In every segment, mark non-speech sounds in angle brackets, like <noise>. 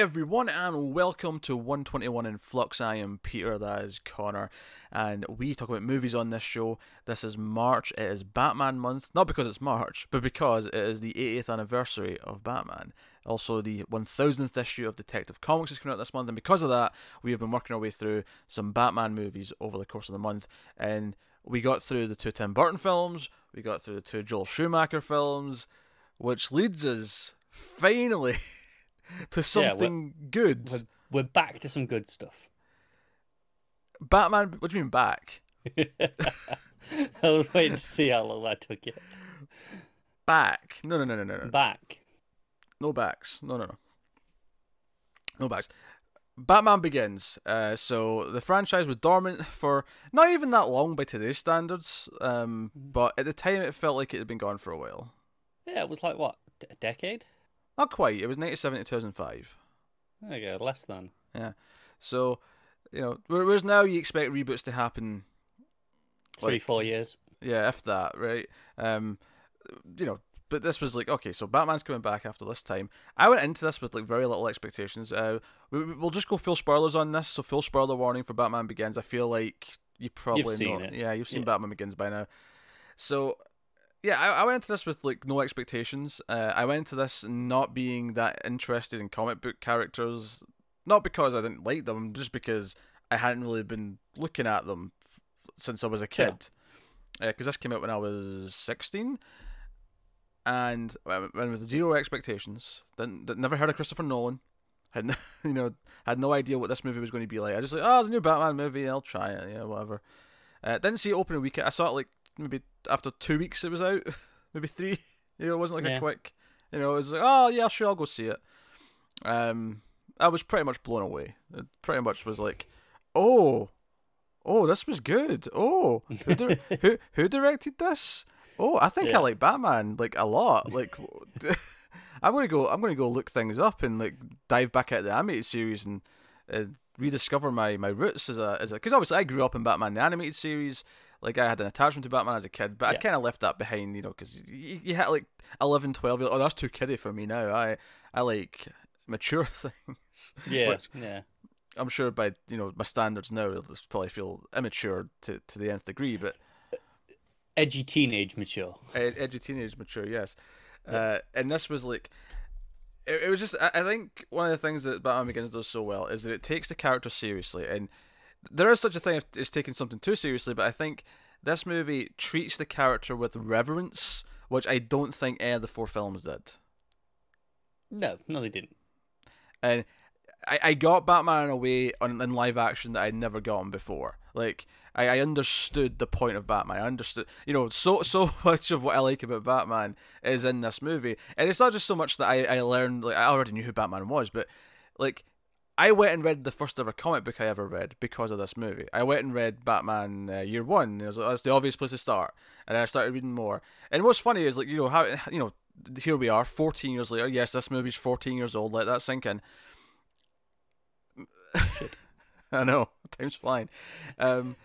everyone, and welcome to 121 in Flux. I am Peter, that is Connor, and we talk about movies on this show. This is March, it is Batman month, not because it's March, but because it is the 80th anniversary of Batman. Also, the 1000th issue of Detective Comics is coming out this month, and because of that, we have been working our way through some Batman movies over the course of the month, and we got through the two Tim Burton films, we got through the two Joel Schumacher films, which leads us finally. <laughs> <laughs> to something yeah, good. We're, we're, back to some good stuff. Batman, what do you mean back? <laughs> I was waiting to see how long that took you. Back? No, no, no, no, no, no. Back. No backs. No, no, no. No backs. Batman Begins. Uh, so the franchise was dormant for not even that long by today's standards, um, mm. but at the time it felt like it had been gone for a while. Yeah, it was like what a decade. Not quite. It was 97 to 2005. There you go. Less than. Yeah. So, you know, whereas now you expect reboots to happen three, like, four years. Yeah, if that, right? Um, you know, but this was like okay, so Batman's coming back after this time. I went into this with like very little expectations. Uh, we, we'll just go full spoilers on this. So full spoiler warning for Batman Begins. I feel like you probably you've seen know. It. Yeah, you've seen yeah. Batman Begins by now. So yeah, I, I went into this with like no expectations. Uh, I went into this not being that interested in comic book characters, not because I didn't like them, just because I hadn't really been looking at them f- since I was a kid. Because yeah. uh, this came out when I was sixteen, and when with zero expectations. Didn't, never heard of Christopher Nolan. Had no, <laughs> you know had no idea what this movie was going to be like. I just like oh, it's a new Batman movie. I'll try it. Yeah, whatever. Uh, didn't see it opening weekend. I saw it like maybe after two weeks it was out, <laughs> maybe three. You know, it wasn't like yeah. a quick. You know, it was like, oh yeah, sure, I'll go see it. Um, I was pretty much blown away. It pretty much was like, oh, oh, this was good. Oh, who di- <laughs> who who directed this? Oh, I think yeah. I like Batman like a lot. Like, <laughs> I'm gonna go. I'm gonna go look things up and like dive back at the animated series and uh, rediscover my my roots as a as a because obviously I grew up in Batman the animated series. Like I had an attachment to Batman as a kid, but yeah. I kind of left that behind, you know, because you, you had like 11, 12, oh, that's too kiddie for me now. I I like mature <laughs> things. Yeah, yeah. I'm sure by you know my standards now, it'll probably feel immature to to the nth degree, but edgy teenage mature. edgy teenage mature, yes. Yeah. Uh, and this was like, it, it was just. I, I think one of the things that Batman Begins does so well is that it takes the character seriously and there is such a thing as taking something too seriously, but I think this movie treats the character with reverence, which I don't think any of the four films did. No, no, they didn't. And I, I got Batman in a way on, in live action that I'd never gotten before. Like I, I understood the point of Batman. I understood, you know, so so <laughs> much of what I like about Batman is in this movie, and it's not just so much that I, I learned. Like I already knew who Batman was, but like I went and read the first ever comic book I ever read because of this movie. I went and read Batman uh, Year One. Was, that's the obvious place to start, and then I started reading more. And what's funny is like you know how you know here we are, fourteen years later. Yes, this movie's fourteen years old. Let that sink in. <laughs> I know <laughs> time's flying. Um,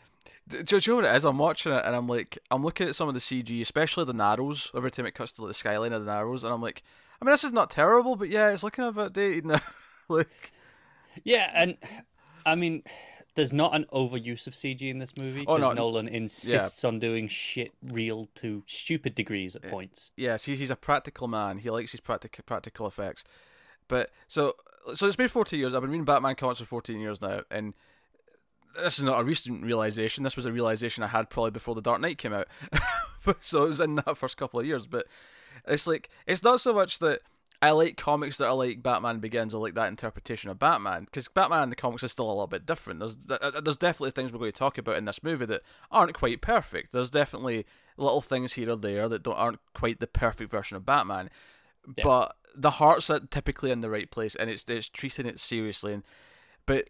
do, do, you know what it is? I'm watching it and I'm like, I'm looking at some of the CG, especially the Narrows. Every time it cuts to like, the skyline of the Narrows, and I'm like, I mean, this is not terrible, but yeah, it's looking a bit dated now. <laughs> like, yeah, and I mean, there's not an overuse of CG in this movie because oh, no, Nolan insists yeah. on doing shit real to stupid degrees at eh, points. Yes, he's a practical man. He likes his practical practical effects. But so so it's been 14 years. I've been reading Batman comics for 14 years now, and this is not a recent realization. This was a realization I had probably before the Dark Knight came out. <laughs> so it was in that first couple of years. But it's like it's not so much that I like comics that are like Batman Begins. I like that interpretation of Batman because Batman in the comics is still a little bit different. There's uh, there's definitely things we're going to talk about in this movie that aren't quite perfect. There's definitely little things here or there that don't aren't quite the perfect version of Batman, yeah. but the heart's typically in the right place and it's it's treating it seriously. And but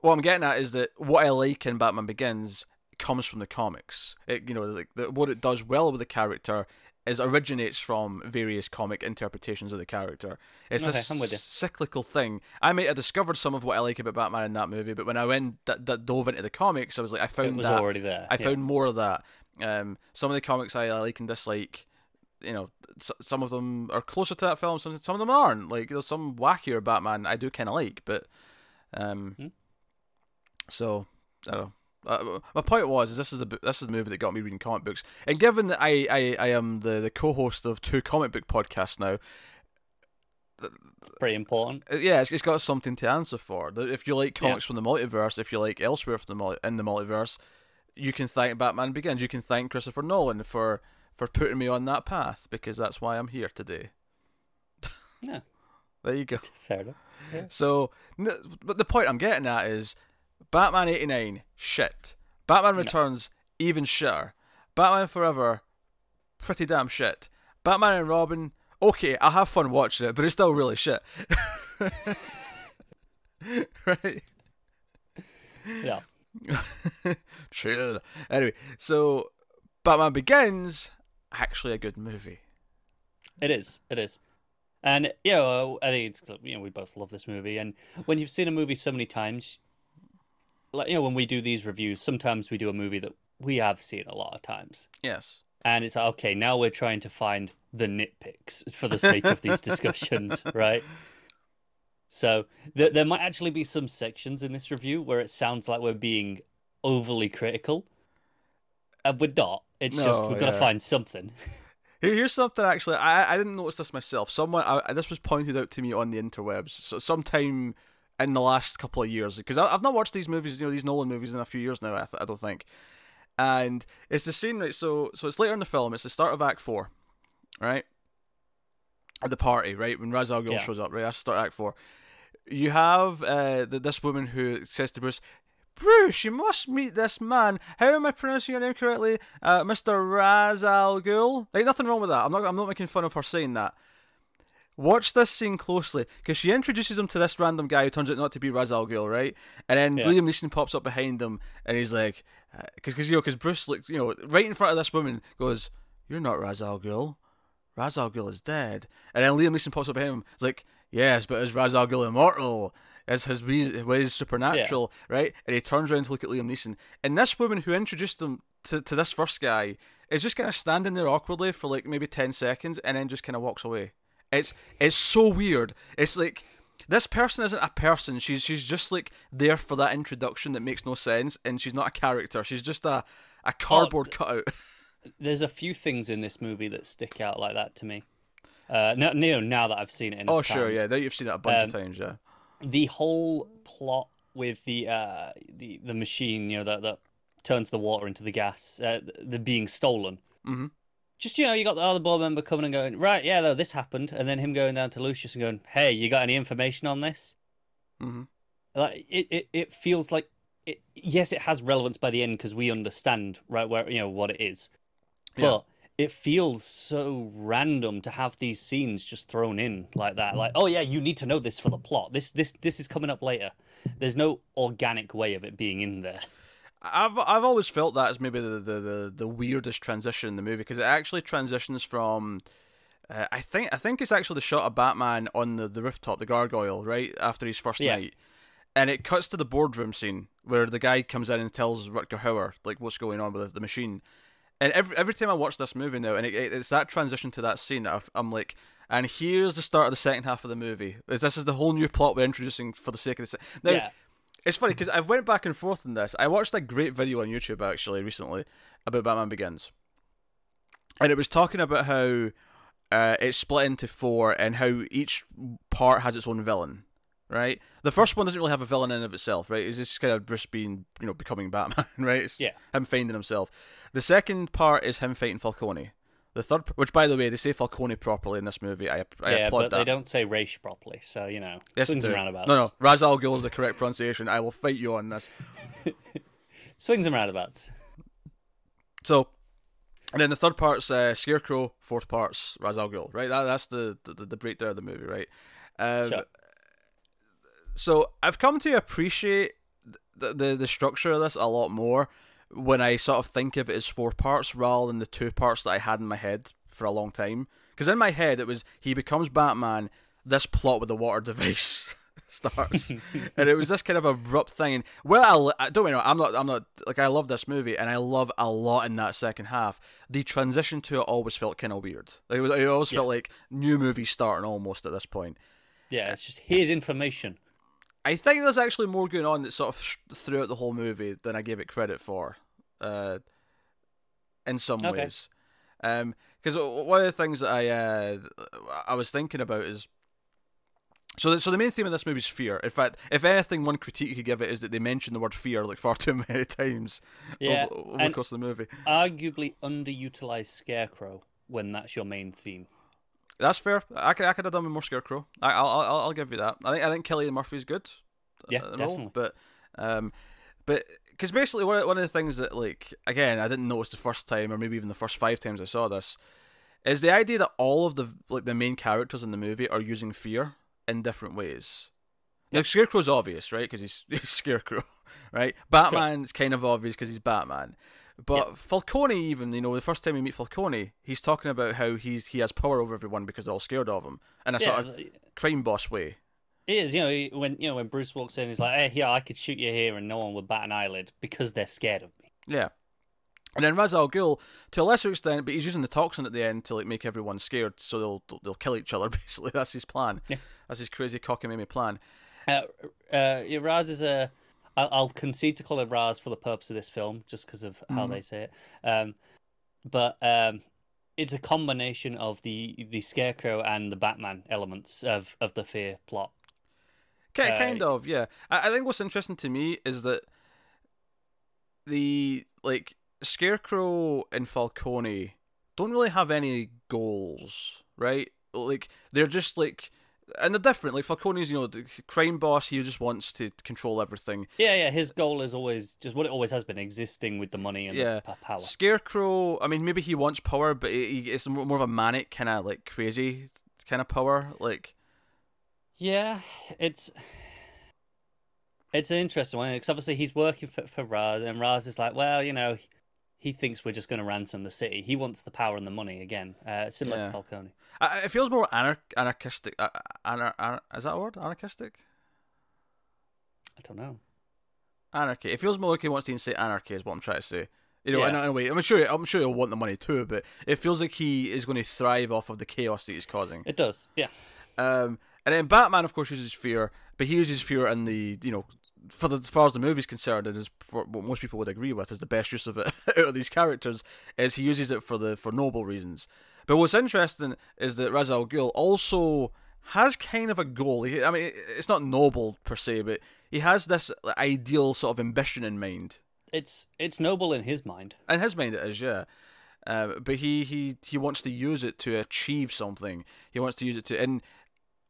what I'm getting at is that what I like in Batman Begins comes from the comics. It you know like the, what it does well with the character is originates from various comic interpretations of the character. It's okay, a cyclical thing. I may have discovered some of what I like about Batman in that movie, but when I went that, that dove into the comics, I was like, I found it was that, already there. I yeah. found more of that. Um, some of the comics I like and dislike you know, some of them are closer to that film, some some of them aren't. Like there's some wackier Batman I do kind of like, but um, hmm. so I don't know. Uh, my point was, is this is the this is the movie that got me reading comic books, and given that I, I, I am the, the co-host of two comic book podcasts now, it's pretty important. Uh, yeah, it's, it's got something to answer for. If you like comics yeah. from the multiverse, if you like elsewhere from the in the multiverse, you can thank Batman Begins. You can thank Christopher Nolan for for putting me on that path because that's why I'm here today. Yeah. <laughs> there you go. Fair enough. Yeah. So, but the point I'm getting at is Batman 89, shit. Batman Returns, even shitter. Batman Forever, pretty damn shit. Batman and Robin, okay, I'll have fun watching it, but it's still really shit. <laughs> right? Yeah. <laughs> Chill. Anyway, so Batman Begins, actually a good movie. It is. It is. And you know, I think it's you know we both love this movie, and when you've seen a movie so many times, like you know when we do these reviews, sometimes we do a movie that we have seen a lot of times. Yes. And it's like, okay, now we're trying to find the nitpicks for the sake of these discussions, <laughs> right? So th- there might actually be some sections in this review where it sounds like we're being overly critical. And we're not. It's no, just we've got to find something. <laughs> Here's something actually. I, I didn't notice this myself. Someone I, this was pointed out to me on the interwebs. So sometime in the last couple of years because I've not watched these movies, you know, these Nolan movies in a few years now. I, th- I don't think. And it's the scene right. So so it's later in the film. It's the start of Act Four, right? At the party, right when Ra's al Ghul yeah. shows up, right? That's start Act Four. You have uh, the, this woman who says to Bruce, Bruce, you must meet this man. How am I pronouncing your name correctly? Uh, Mr. Ra's al Ghul. Like nothing wrong with that. I'm not. I'm not making fun of her saying that. Watch this scene closely because she introduces him to this random guy who turns out not to be Ra's al Ghul, right? And then yeah. Liam Neeson pops up behind him and he's like, because uh, because you know because Bruce like you know right in front of this woman goes, "You're not Ra's al Ghul. Ra's al Ghul is dead." And then Liam Neeson pops up behind him. It's like, "Yes, but is Ra's al Ghul immortal?" Is his ways supernatural, yeah. right? And he turns around to look at Liam Neeson. And this woman who introduced him to, to this first guy is just kind of standing there awkwardly for like maybe 10 seconds and then just kind of walks away. It's it's so weird. It's like this person isn't a person. She's she's just like there for that introduction that makes no sense, and she's not a character. She's just a a cardboard oh, cutout. <laughs> there's a few things in this movie that stick out like that to me. Uh, now, now that I've seen it. oh, sure, times. yeah. Now you've seen it a bunch um, of times, yeah. The whole plot with the uh the the machine, you know, that that turns the water into the gas, uh, the being stolen. Mm-hmm just you know, you got the other board member coming and going, right, yeah, though this happened, and then him going down to Lucius and going, hey, you got any information on this? Mm-hmm. Like it, it, it feels like, it, yes, it has relevance by the end because we understand right where you know what it is, yeah. but it feels so random to have these scenes just thrown in like that. Like, oh yeah, you need to know this for the plot. This, this, this is coming up later. There's no organic way of it being in there. I've I've always felt that as maybe the the, the, the weirdest transition in the movie because it actually transitions from. Uh, I think I think it's actually the shot of Batman on the, the rooftop, the gargoyle, right after his first yeah. night, and it cuts to the boardroom scene where the guy comes in and tells Rutger Hauer like what's going on with the machine, and every every time I watch this movie now, and it, it's that transition to that scene, i am like, and here's the start of the second half of the movie. This is the whole new plot we're introducing for the sake of this. Now, yeah. It's funny because I've went back and forth on this. I watched a great video on YouTube actually recently about Batman Begins, and it was talking about how uh, it's split into four and how each part has its own villain. Right, the first one doesn't really have a villain in of itself, right? It's just kind of Bruce being, you know, becoming Batman, <laughs> right? It's yeah, him finding himself. The second part is him fighting Falcone. The third, which by the way, they say Falcone properly in this movie. I, I yeah, applaud but that. they don't say Ra's properly, so you know, yes, swings and roundabouts. No, no, Ra's al Ghul is the correct pronunciation. I will fight you on this. <laughs> swings and roundabouts. So, and then the third part's uh, Scarecrow. Fourth part's Ra's al Ghul. Right, that, that's the, the the breakdown of the movie. Right. Um, sure. So I've come to appreciate the, the the structure of this a lot more when I sort of think of it as four parts rather than the two parts that I had in my head for a long time. Because in my head it was he becomes Batman, this plot with the water <laughs> device <laughs> starts, <laughs> and it was this kind of abrupt thing. And well, I, don't know. I'm not. I'm not like I love this movie, and I love a lot in that second half. The transition to it always felt kind of weird. Like, it, was, it always Yeah. felt like new movie starting almost at this point. Yeah, it's just here's information. I think there's actually more going on that sort of sh- throughout the whole movie than I gave it credit for, uh, in some Okay. ways. Because one of the things that I uh, I was thinking about is so the, so the main theme of this movie is fear. In fact, if anything, one critique you could give it is that they mention the word fear like far <laughs> too many times Yeah, over, over the course of the movie. Arguably underutilized Scarecrow when that's your main theme. That's fair. I could I could have done with more Scarecrow. I, I'll I'll I'll give you that. I think I think Cillian Murphy's good. Yeah, role, definitely. But um, but because basically one of, one of the things that like again I didn't notice the first time or maybe even the first five times I saw this is the idea that all of the like the main characters in the movie are using fear in different ways. Now Scarecrow's obvious, right? Because he's, <laughs> he's Scarecrow, <laughs> right? Batman's kind of obvious because he's Batman. But Falcone, even you know, the first time we meet Falcone, he's talking about how he's he has power over everyone because they're all scared of him in a Yeah, sort of crime boss way. it is. You know, he- when you know when Bruce walks in, he's like, "Hey, yeah, I could shoot you here, and no one would bat an eyelid because they're scared of me." Yeah. And then Ra's al Ghul, to a lesser extent, but he's using the toxin at the end to like make everyone scared, so they'll they'll kill each other. <laughs> Basically, that's his plan. Yeah. That's his crazy cockamamie plan. Uh, uh, Raz is a. I'll, I'll concede to call it Raz for the purpose of this film, just because of how they say it. Um, but um, it's a combination of the the Scarecrow and the Batman elements of of the fear plot. Ki- Uh, kind of, yeah. I, I think what's interesting to me is that the like Scarecrow and Falcone don't really have any goals, right? Like they're just like, and they're different. Like Falcone's, you know, the crime boss. He just wants to control everything. Yeah, yeah. His goal is always just what it always has been: existing with the money and Yeah. the power. Scarecrow, I mean, maybe he wants power, but he, he- it's more of a manic kind of like crazy kind of power. Like, Yeah, it's it's an interesting one because obviously he's working for for Raz, and Raz is like, well, you know, he thinks we're just going to ransom the city. He wants the power and the money again, uh, similar Yeah. to Falcone. I- it feels more anar- anarchistic. Uh, anar- anar- is that a word? Anarchistic? I don't know. Anarchy. It feels more like he wants to say anarchy, is what I'm trying to say. You know, Yeah. in, a- in a way, I'm sure. I'm sure he'll want the money too, but it feels like he is going to thrive off of the chaos that he's causing. It does, yeah. Um, and then Batman, of course, uses fear, but he uses fear in the you know, for the, as far as the movie's concerned, it is for what most people would agree with is the best use of it <laughs> out of these characters. Is he uses it for the for noble reasons. But what's interesting is that Ra's al Ghul also has kind of a goal. He, I mean, it's not noble per se, but he has this ideal sort of ambition in mind. It's it's noble in his mind. In his mind, it is, yeah. Uh, but he, he he wants to use it to achieve something. He wants to use it to, and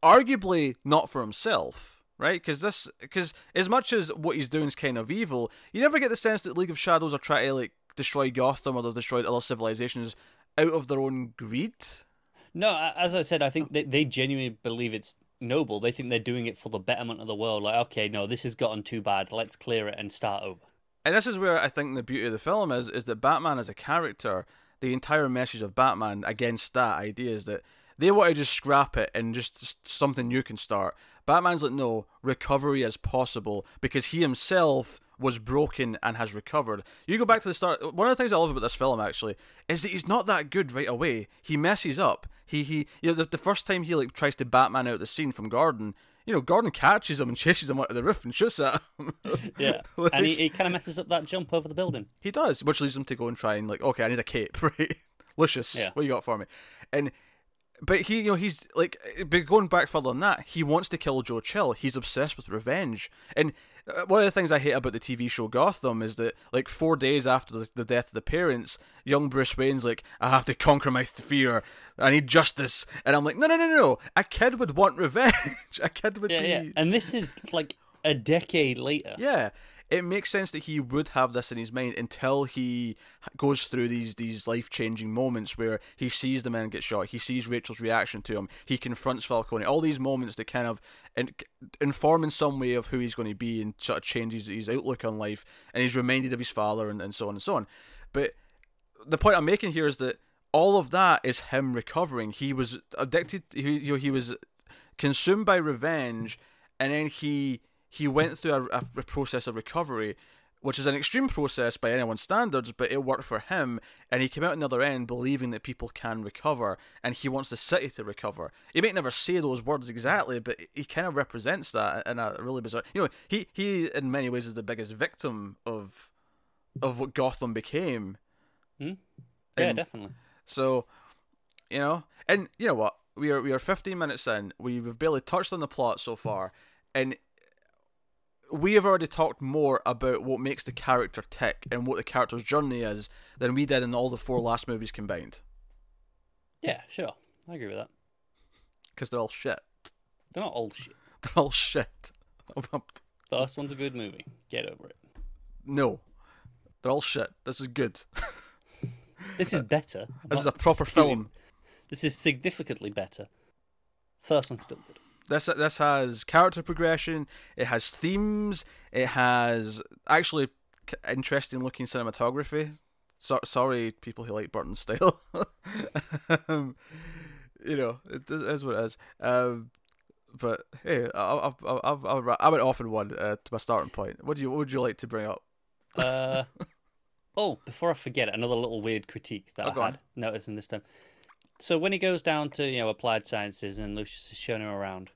arguably not for himself, right? Because this, because as much as what he's doing is kind of evil, you never get the sense that League of Shadows are trying to like destroy Gotham or they've destroyed other civilizations out of their own greed. No, as I said, I think they, they genuinely believe it's noble. They think they're doing it for the betterment of the world. Like, okay, no, this has gotten too bad. Let's clear it and start over. And this is where I think the beauty of the film is, is that Batman as a character, the entire message of Batman against that idea is that they want to just scrap it and just s- something new can start. Batman's like, no, recovery is possible because he himself was broken and has recovered. You go back to the start. One of the things I love about this film actually is that he's not that good right away. He messes up. He he. You know, the, the first time he like tries to Batman out the scene from Gordon, you know, Gordon catches him and <laughs> chases him out of the roof and shoots at him. <laughs> Yeah, Like- <laughs> and he, he kind of messes up that jump over the building. he does, which leads him to go and try and like, okay, I need a cape, right? Lucius, Yeah. what you got for me? And but he, you know, he's like, but going back further than that, he wants to kill Joe Chill. He's obsessed with revenge. And uh, one of the things I hate about the TV show Gotham is that, like, four days after the, the death of the parents, young Bruce Wayne's like, I have to conquer my fear. I need justice. And I'm like, no, no, no, no. A kid would want revenge. <laughs> a kid would Yeah, be. yeah. And this is like a decade later. Yeah, it makes sense that he would have this in his mind until he goes through these these life changing moments where he sees the man get shot, he sees Rachel's reaction to him, he confronts Falcone. All these moments that kind of in, inform in some way of who he's going to be and sort of changes his outlook on life, and he's reminded of his father and, and so on and so on. But the point I'm making here is that all of that is him recovering. He was addicted. He he was consumed by revenge and then he he went through a, a process of recovery, which is an extreme process by anyone's standards, but it worked for him, and he came out on the other end believing that people can recover, and he wants the city to recover. He might never say those words exactly, but he kind of represents that in a really bizarre. You know, he he in many ways is the biggest victim of of what Gotham became. Hmm? Yeah, And- definitely. So, you know, and you know what? We are we are 15 minutes in. We've barely touched on the plot so far, and we have already talked more about what makes the character tick and what the character's journey is than we did in all the four last movies combined. Yeah, sure. I agree with that. Because they're all shit. They're not old shit. <laughs> They're all shit. <laughs> the last one's a good movie. Get over it. no, they're all shit. This is good. <laughs> This is uh, better. This is a proper film. This is significantly better. First one's still good. This this has character progression. It has themes. It has actually interesting looking cinematography. So, sorry, people who like Burton style. <laughs> um, you know, it is what it is. Um, but hey, I, I, I, I, I went off in one uh, to my starting point. What do you What would you like to bring up? Uh, <laughs> oh, before I forget, another little weird critique that Oh, I had on. noticing this time. So when he goes down to you know applied sciences and Lucius is showing him around.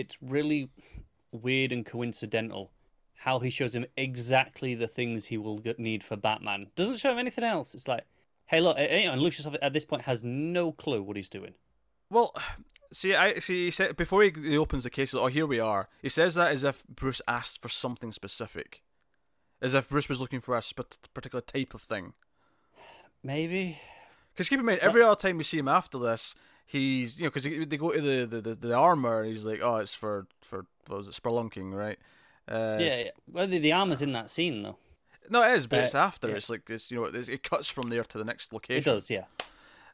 It's really weird and coincidental how he shows him exactly the things he will need for Batman. Doesn't show him anything else. It's like, hey, look, eh, know, and Lucius at this point has no clue what he's doing. Well, see, I see. He said before he, he opens the case, oh, here we are. He says that as if Bruce asked for something specific, as if Bruce was looking for a sp- particular type of thing. Maybe. Because keep in mind, every other time we see him after this, he's you know because they go to the, the, the, the armor, and he's like, oh, it's for for what was it, spelunking, right? Uh, yeah, yeah. Well, the, the armor's in that scene though. No, it is, but Uh, it's after. yeah. It's like it's you know it's, it cuts from there to the next location. It does, yeah.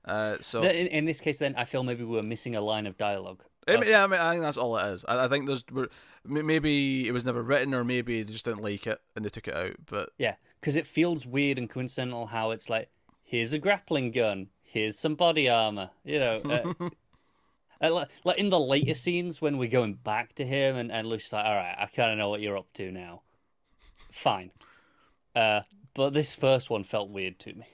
Uh, so In, in this case, then I feel maybe we're missing a line of dialogue. I of- yeah, I mean, I think that's all it is. I, I think there's we're- maybe it was never written, or maybe they just didn't like it and they took it out. But Yeah, because it feels weird and coincidental how it's like, here's a grappling gun, here's some body armor. You know, uh, <laughs> uh, like, like in the later scenes when we're going back to him and, and Lucius like, all right, I kind of know what you're up to now. Fine. Uh, but this first one felt weird to me.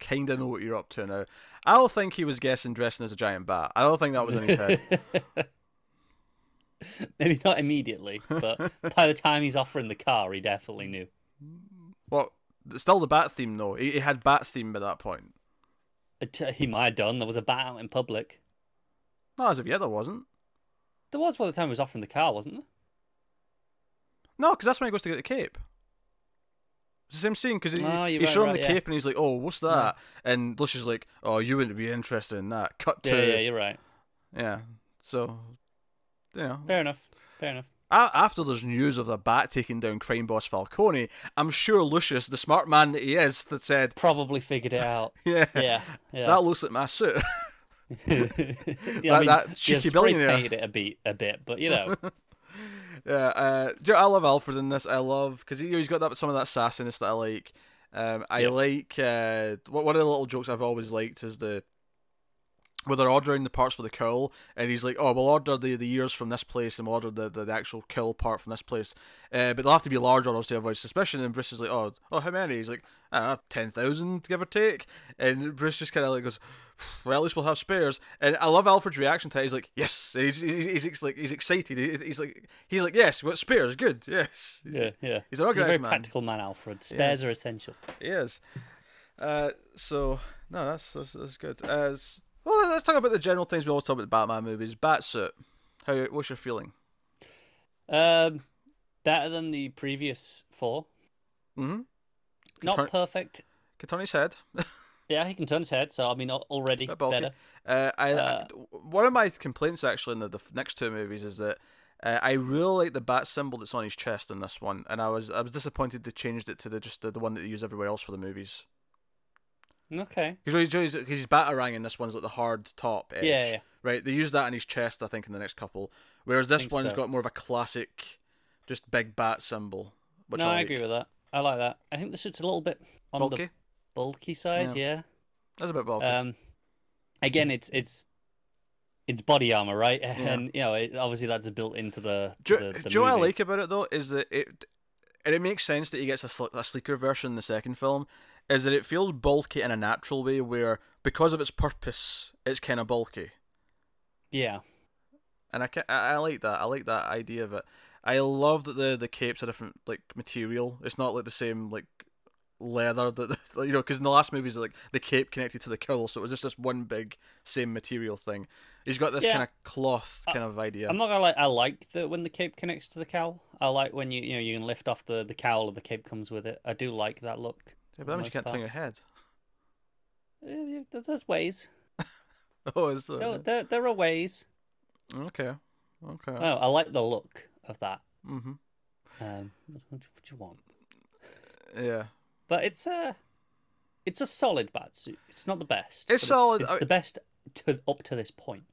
kind of know what you're up to now. I don't think he was guessing dressing as a giant bat. I don't think that was in his head. <laughs> Maybe not immediately, but <laughs> by the time he's offering the car, he definitely knew. well, still the bat theme though. He, he had bat theme by that point. He might have done. There was a bat out in public. Not as of yet, there wasn't. There was by the time he was off offering the car, wasn't there? No, because that's when he goes to get the cape. It's the same scene because he, Oh, you're he's right, showing right, the yeah. cape and he's like, "Oh, what's that?" And Lucius is like, "Oh, you wouldn't be interested in that." Cut to Yeah, yeah, you're right. yeah. So, you know, Fair enough. Fair enough. After there's news of the bat taking down crime boss Falcone, I'm sure Lucius, the smart man that he is, that said, Probably figured it out. <laughs> "Yeah, Yeah, yeah. that looks like my suit." <laughs> <laughs> yeah, that- that cheeky yeah, billionaire. painted it a bit, a bit, but you know, yeah, uh, do you know, I love Alfred in this. I love because he, he's got that some of that sassiness that I like. Um, I Yeah. like uh, one one of the little jokes I've always liked is the where they're ordering the parts for the cowl, and he's like, "Oh, we'll order the, the ears from this place, and we'll order the, the, the actual kill part from this place, uh, but they'll have to be large orders to avoid suspicion." And Bruce is like, "Oh, oh, how many?" He's like, "I don't ten thousand, give or take." And Bruce just kind of like goes, "Well, at least we'll have spares." And I love Alfred's reaction to it. He's like, "Yes," and he's, he's, he's, he's like he's excited. He- He's like he's like, "Yes, got spares, good, yes." He's- yeah, yeah. He's an a very man. practical man, Alfred. Spares Yes. are essential. He is. Uh, so no, that's that's, that's good. Uh, well, let's talk about the general things we always talk about the Batman movies. Batsuit. How? What's your feeling? Um, better than the previous four. Mm-hmm. Not turn- perfect. Can turn his head. <laughs> Yeah, he can turn his head, so I mean, already better. Uh, I, Uh, one of my complaints actually in the, the next two movies is that uh, I really like the bat symbol that's on his chest in this one, and I was I was disappointed they changed it to the just the, the one that they use everywhere else for the movies. Okay. Because he's, he's, batarang in this one's like the hard top edge. Yeah, yeah. Right, they use that in his chest, I think, in the next couple. Whereas this one's so. got more of a classic, just big bat symbol. Which no, I, I agree with that. I like that. I think the suit's a little bit on Bulky. the bulky side. Yeah. That's a bit bulky. Um, again, it's it's it's body armor, right? And you know, it, obviously that's built into the. Do, the, the you know what I like about it though is that it, and it makes sense that he gets a, sl- a sleeker version in the second film, is that it feels bulky in a natural way where because of its purpose, it's kind of bulky, Yeah, and I, ca- I I like that. I like that idea of it. I love that the the cape's a different like material. It's not like the same like leather that <laughs> you know because in the last movies like the cape connected to the cowl, so it was just this one big same material thing. He's got this Yeah. kind of cloth kind of idea. I'm not gonna like. I like that when the cape connects to the cowl. I like when you you know you can lift off the the cowl and the cape comes with it. I do like that look. Yeah, but that means you can't turn your head. Yeah, There's ways. <laughs> Oh, is There, that there, there are ways. okay? Okay. Oh, I like the look of that. Mm-hmm. Um, what, what do you want? Yeah. But it's a, it's a solid bat suit. It's not the best. It's solid. It's, I- the best to up to this point.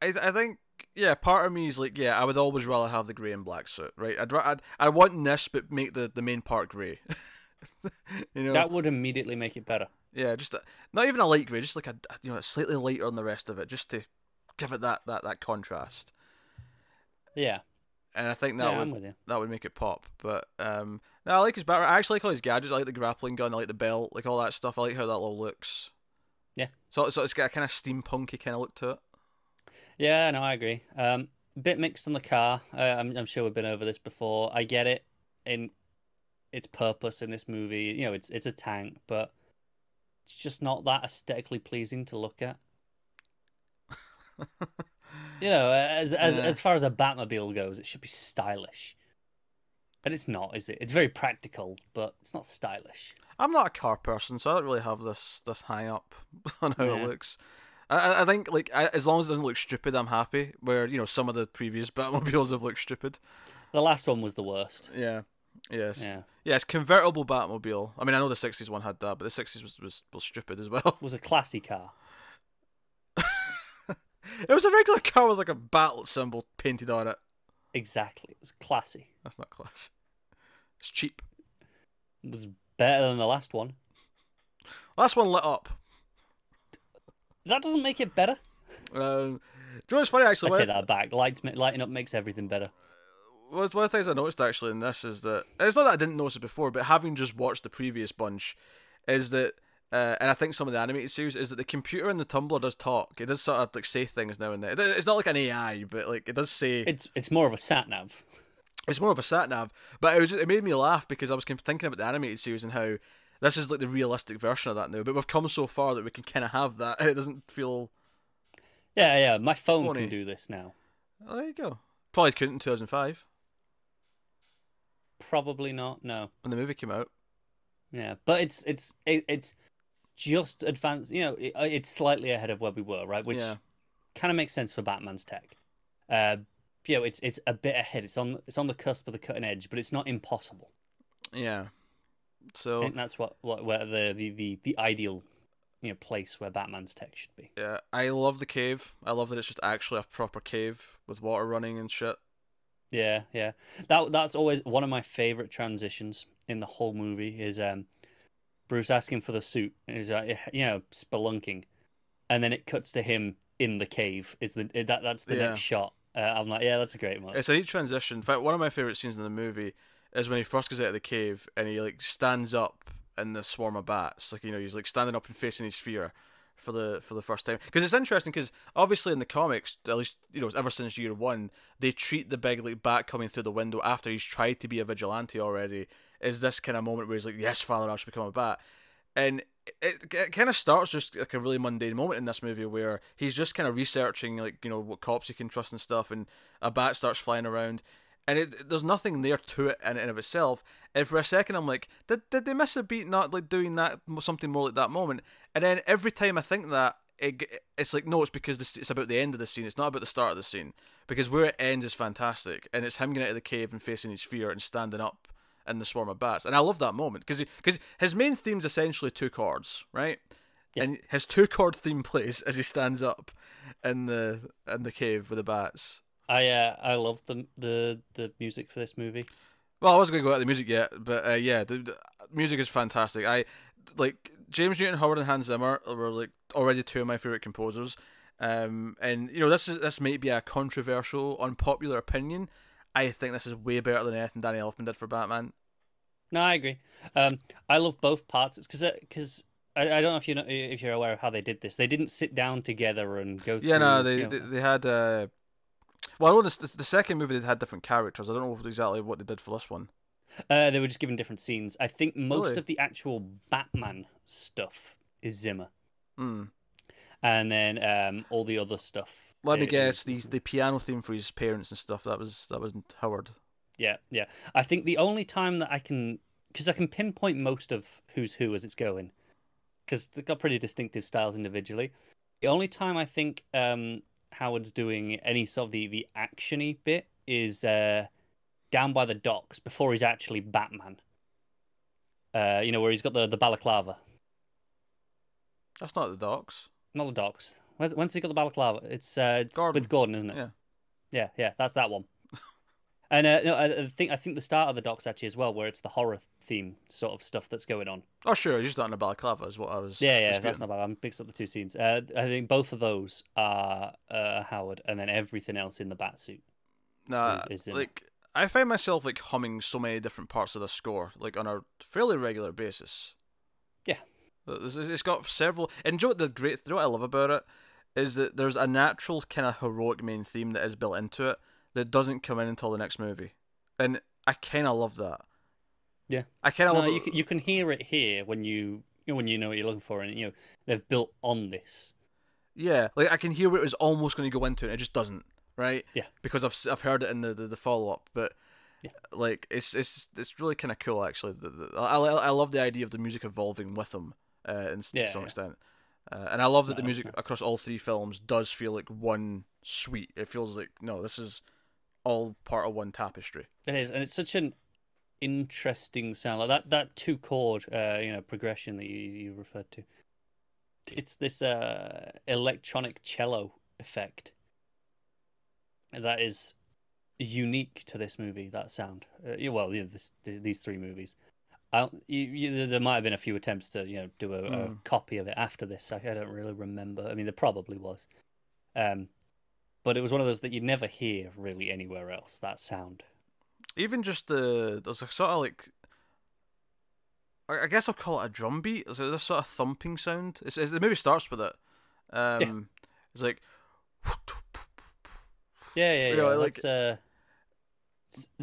I I think yeah, part of me is like yeah, I would always rather have the grey and black suit, right? I'd I'd I want this, but make the the main part grey. <laughs> <laughs> you know, That would immediately make it better. yeah, just a, not even a light grey, just like a you know slightly lighter than the rest of it, just to give it that that that contrast. Yeah, And I think that yeah, would I'm with you. that would make it pop. But um, no, I like his battery. I actually like all his gadgets. I like the grappling gun. I like the belt. Like all that stuff. I like how that all looks. Yeah. So so it's got a kind of steampunky kind of look to it. Yeah, no, I agree. Um, bit mixed on the car. Uh, I'm, I'm sure we've been over this before. I get it in its purpose in this movie. You know, it's it's a tank, but it's just not that aesthetically pleasing to look at. You know, as as Yeah. as far as a Batmobile goes, it should be stylish, and it's not, is it? It's very practical, but it's not stylish. I'm not a car person, so I don't really have this this hang up <laughs> on how Yeah. it looks. I- I I think like I, as long as it doesn't look stupid, I'm happy. Where you know some of the previous <laughs> Batmobiles have looked stupid. The last one was the worst. Yeah. Yes. Yeah, Yes. Convertible Batmobile. I mean, I know the '60s one had that, but the '60s was was, was stupid as well. it was a classy car. <laughs> it was a regular car with like a battle symbol painted on it. Exactly, it was classy. That's not class. It's cheap. It was better than the last one. Last one lit up. That doesn't make it better. Um, do you know what's funny actually? I take that back. Lights, lighting up makes everything better. One one of the things I noticed actually in this is that it's not that I didn't notice it before, but having just watched the previous bunch, is that uh, and I think some of the animated series is that the computer in the tumbler does talk. It does sort of like say things now and then. It's not like an AI, but like it does say. It's it's more of a sat nav. It's more of a sat nav, but it was just, it made me laugh because I was thinking about the animated series and how this is like the realistic version of that now. But we've come so far that we can kind of have that, <laughs> and it doesn't feel. Yeah, yeah. My phone Funny. can do this now. Oh, there you go. Probably couldn't in two thousand five Probably not. No. when the movie came out. Yeah, but it's it's it, it's just advanced. You know, it, it's slightly ahead of where we were, right? Which yeah, kind of makes sense for Batman's tech. Uh, you know, it's it's a bit ahead. It's on it's on the cusp of the cutting edge, but it's not impossible. yeah. So think that's what, what where the, the, the, the ideal you know place where Batman's tech should be. Yeah, I love the cave. I love that it's just actually a proper cave with water running and shit. Yeah, yeah. That that's always one of my favorite transitions in the whole movie is um Bruce asking for the suit and he's like you know spelunking, and then it cuts to him in the cave. Is the that that's the Yeah. next shot. Uh, I'm like, yeah, that's a great one. It's a neat transition. In fact, one of my favorite scenes in the movie is when he first goes out of the cave and he like stands up in the swarm of bats. Like you know, he's like standing up and facing his fear for the for the first time. Because it's interesting because obviously in the comics, at least you know, ever since year one, they treat the big like bat coming through the window after he's tried to be a vigilante already. Is this kind of moment where he's like, "Yes, Father, I should become a bat," and it, it kind of starts just like a really mundane moment in this movie where he's just kind of researching like you know what cops he can trust and stuff and a bat starts flying around and it, there's nothing there to it in and of itself and for a second i'm like did, did they miss a beat not like doing that something more like that moment and then every time i think that it, it's like no it's because this, it's about the end of the scene it's not about the start of the scene because where it ends is fantastic and it's him getting out of the cave and facing his fear and standing up in the swarm of bats. And I love that moment because because his main theme's essentially two chords, right? Yeah. And his two chord theme <laughs> plays as he stands up in the in the cave with the bats. I uh, I love the the the music for this movie. Well, I wasn't going to go out the music yet, but uh, yeah, the, the music is fantastic. I like James Newton Howard and Hans Zimmer were like already two of my favorite composers. Um, and you know this is this might be a controversial, unpopular opinion. I think this is way better than anything Danny Elfman did for Batman. No, I agree. Um, I love both parts. It's because because I, I don't know if you know if you're aware of how they did this. They didn't sit down together and go. Yeah, through, no, they you know- they, they had. Uh, well, I know this, the second movie they had different characters. I don't know exactly what they did for this one. Uh, they were just given different scenes. I think most Really? of the actual Batman stuff is Zimmer, Hmm. and then um, all the other stuff. Let me guess. These the piano theme for his parents and stuff. That was that wasn't Howard. Yeah, yeah. I think the only time that I can, because I can pinpoint most of who's who as it's going, because they've got pretty distinctive styles individually. The only time I think um, Howard's doing any sort of the the actiony bit is uh, down by the docks before he's actually Batman. Uh, you know where he's got the the balaclava, That's not the docks. not the docks. When's, when's he got the balaclava? It's, uh, it's Gordon. with Gordon, isn't it? Yeah. Yeah, yeah, that's that one. <laughs> and uh, no, I think I think the start of the docks actually as well, where it's the horror theme sort of stuff that's going on. Oh, sure. He's just not in a balaclava. Is what I was. Yeah, yeah, disputing. that's not bad. I'm mixed up the two scenes. Uh, I think both of those are uh, Howard, and then everything else in the bat suit. Nah, is- is in like I find myself like humming so many different parts of the score, like on a fairly regular basis. Yeah. Uh, it's, it's got several, and you know what the great, you know what I love about it is that there's a natural kind of heroic main theme that is built into it that doesn't come in until the next movie, and I kind of love that. Yeah. I kind of No, love you it. can, you can hear it here when you, you know, when you know what you're looking for, and you know they've built on this. Yeah, like I can hear where it was almost going to go into, and it just doesn't, right? Yeah. Because I've I've heard it in the the, the follow up, but Yeah. like it's it's it's really kind of cool actually. The, the, I, I I love the idea of the music evolving with them, uh, in, Yeah, to some yeah. extent, uh, and I love that No, the music across all three films does feel like one suite. It feels like no, this is all part of one tapestry. It is, and it's such an interesting sound. Like that that two chord, uh, you know, progression that you, you referred to. It's this uh electronic cello effect that is unique to this movie. That sound, uh, well, yeah, this, these three movies. I, you, you, there might have been a few attempts to you know do a, a Mm. copy of it after this. I, I don't really remember. I mean, there probably was, um, but it was one of those that you never hear really anywhere else. That sound. Even just the there's a sort of like. I guess I'll call it a drum beat. Is it this sort of thumping sound? It's, it's, the movie starts with it. Um, It's like Yeah, yeah, You yeah. like- that's uh,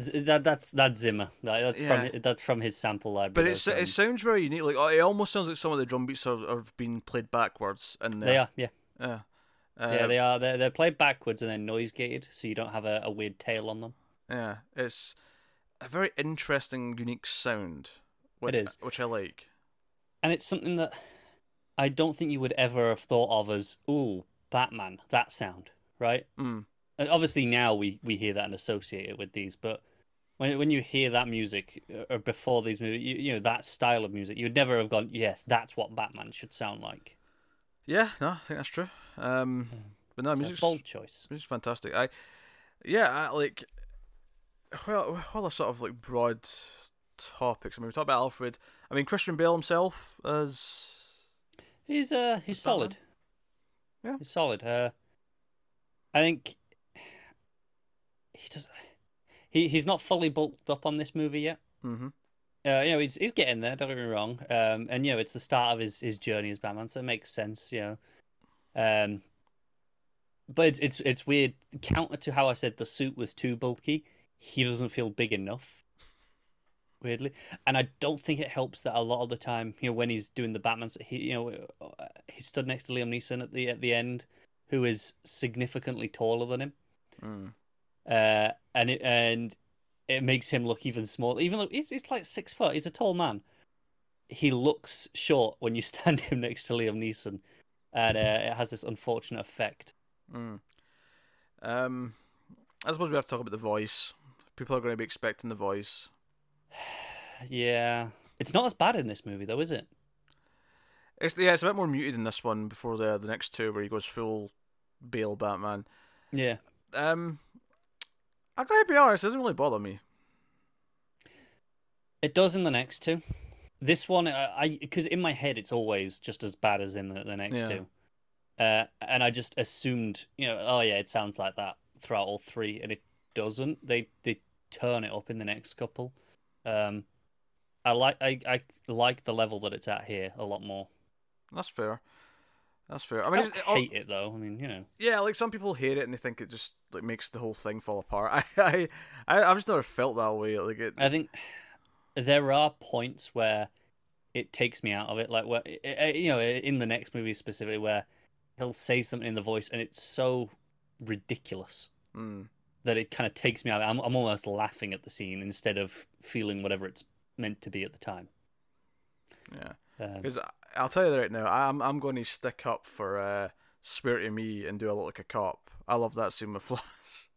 that that's that's Zimmer. That, that's Yeah. from that's from his sample library. But it's, it sounds very unique. Like oh, it almost sounds like some of the drum beats are, are being played backwards. And They are, yeah, Yeah. Uh, yeah, they are. They're, they're played backwards and then noise gated, so you don't have a, a weird tail on them. yeah. It's a very interesting, unique sound. Which, is. Which I like. And it's something that I don't think you would ever have thought of as, ooh, Batman, that sound, right? Mm. And obviously now we, we hear that and associate it with these, but when when you hear that music uh, or before these movies, you, you know that style of music, you'd never have gone, yes, that's what Batman should sound like. Yeah, no, I think that's true. Um, but no, music's, bold choice. music's fantastic. I, yeah, I, like, well, all the sort of like broad topics. I mean, we talked about Alfred. I mean, Christian Bale himself as He's uh he's solid. Batman? Yeah. He's solid. Uh I think he does he he's not fully bulked up on this movie yet. mm-hmm. Uh, you know, he's he's getting there, don't get me wrong. Um and you know, it's the start of his, his journey as Batman, so it makes sense, you know. Um but it's it's it's weird. Counter to how I said the suit was too bulky, he doesn't feel big enough. Weirdly, and I don't think it helps that a lot of the time, you know, when he's doing the Batman, he you know uh, he stood next to Liam Neeson at the at the end, who is significantly taller than him, mm. Uh, and it and it makes him look even smaller. Even though he's, he's like six foot, he's a tall man. He looks short when you <laughs> stand him next to Liam Neeson, and uh, it has this unfortunate effect. Mm. Um, I suppose we have to talk about the voice. People are going to be expecting the voice. <sighs> Yeah, it's not as bad in this movie though, is it? It's yeah, it's a bit more muted in this one before the the next two where he goes full Bale Batman. Yeah. Um, I gotta be honest, it doesn't really bother me. It does in the next two. This one, I because in my head it's always just as bad as in the, the next Yeah. two. uh, and I just assumed, you know, oh yeah, it sounds like that throughout all three, and it doesn't. They they turn it up in the next couple. Um, I like I, I like the level that it's at here a lot more. That's fair. That's fair. I I mean, don't hate it though. I mean, you know, yeah, like some people hate it and they think it just like makes the whole thing fall apart. <laughs> I, I, I I've just never felt that way. Like it. I think there are points where it takes me out of it. Like where eh, you know, in the next movie specifically, where he'll say something in the voice and it's so ridiculous Mm. that it kind of takes me out. I'm I'm almost laughing at the scene instead of feeling whatever it's meant to be at the time. Yeah. Um, Because I'll tell you right now, I'm I'm going to stick up for uh, "Swear to Me" and do a look like a cop. I love that scene with <laughs> Flass.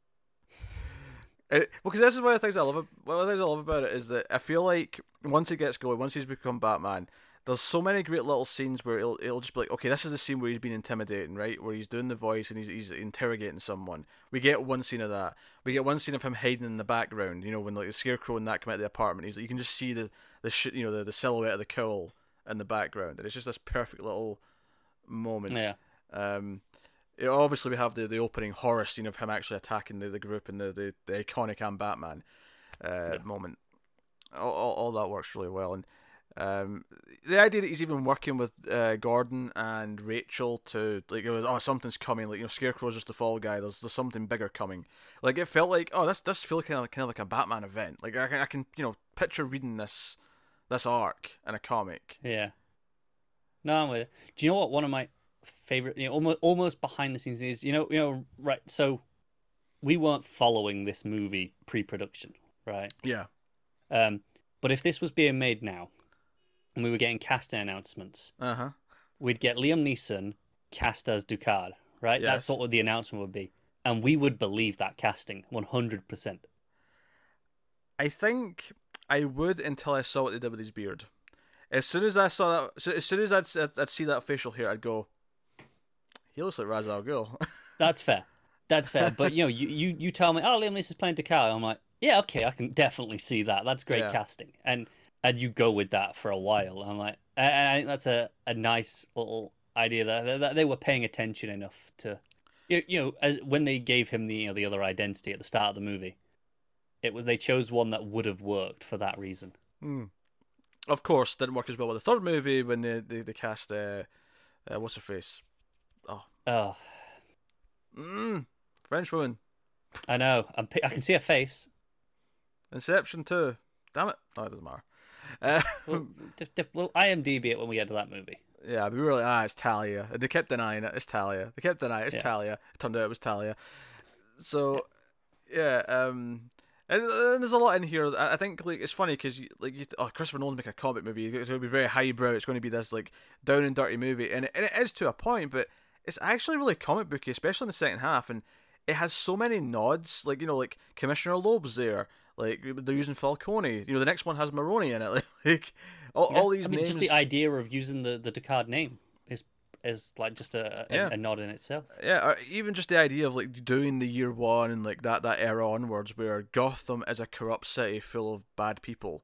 It, because this is one of the things I love. One of the things I love about it is that I feel like once he gets going, once he's become Batman, there's so many great little scenes where it'll it'll just be like, okay, this is the scene where he's been intimidating, right? Where he's doing the voice and he's he's interrogating someone. We get one scene of that. We get one scene of him hiding in the background. You know, when like the scarecrow and that come out of the apartment, he's like, you can just see the the shit, you know, the, the silhouette of the cowl in the background, and it's just this perfect little moment. yeah, Um, it, obviously, we have the, the opening horror scene of him actually attacking the, the group and the, the, the iconic "I'm Batman" uh, Yeah. moment. All, all, all that works really well, and um, the idea that he's even working with uh, Gordon and Rachel to like, oh, something's coming. Like you know, Scarecrow's just a fall guy. There's there's something bigger coming. Like it felt like, oh, this this feels kind of kind of like a Batman event. Like I can I can you know picture reading this this arc in a comic. yeah. No, I'm with it. Do you know what? One of my favorite, you know, almost almost behind the scenes is, you know, you know, right? So we weren't following this movie pre-production, right? Yeah. Um, but if this was being made now, and we were getting casting announcements, Uh huh. we'd get Liam Neeson cast as Ducard, right? Yes. That's what the announcement would be, and we would believe that casting one hundred percent. I think I would until I saw what they did with his beard. As soon as I saw that, so as soon as I'd, I'd, I'd see that facial hair, I'd go, he looks like Ra's al Ghul. <laughs> That's fair. That's fair. But you know, you, you, you tell me, oh, Liam Neeson's playing Ducard. I'm like, yeah, okay, I can definitely see that. That's great Yeah. casting, and and you go with that for a while. I'm like, and and I think that's a, a nice little idea that, that they were paying attention enough to, you, you know, as when they gave him the you know, the other identity at the start of the movie, it was they chose one that would have worked for that reason. Hmm. Of course, didn't work as well with the third movie when they they, they cast uh, uh, what's her face, Oh, mm, French woman, I know. I'm, I can see a face. Inception too. Damn it! Oh, it doesn't matter. Uh, <laughs> Well, well, IMDb it when we get to that movie. yeah, we were like, ah, it's Talia. And they kept denying it. It's Talia. They kept denying it. It's Yeah. Talia. It turned out it was Talia. So, yeah. Um, and, and there's a lot in here. I think like it's funny because like you, oh, Christopher Nolan's making a comic movie. It's going to be very highbrow. It's going to be this like down and dirty movie, and it, and it is to a point, but it's actually really comic booky, especially in the second half. And it has so many nods, like you know, like Commissioner Loeb's there. Like they're using Falcone. You know, the next one has Maroni in it. <laughs> Like, all, Yeah, all these I mean, names. just the idea of using the the Ducard name is like just a, a, Yeah. a nod in itself. Yeah, or even just the idea of like doing the year one and like that that era onwards, where Gotham is a corrupt city full of bad people.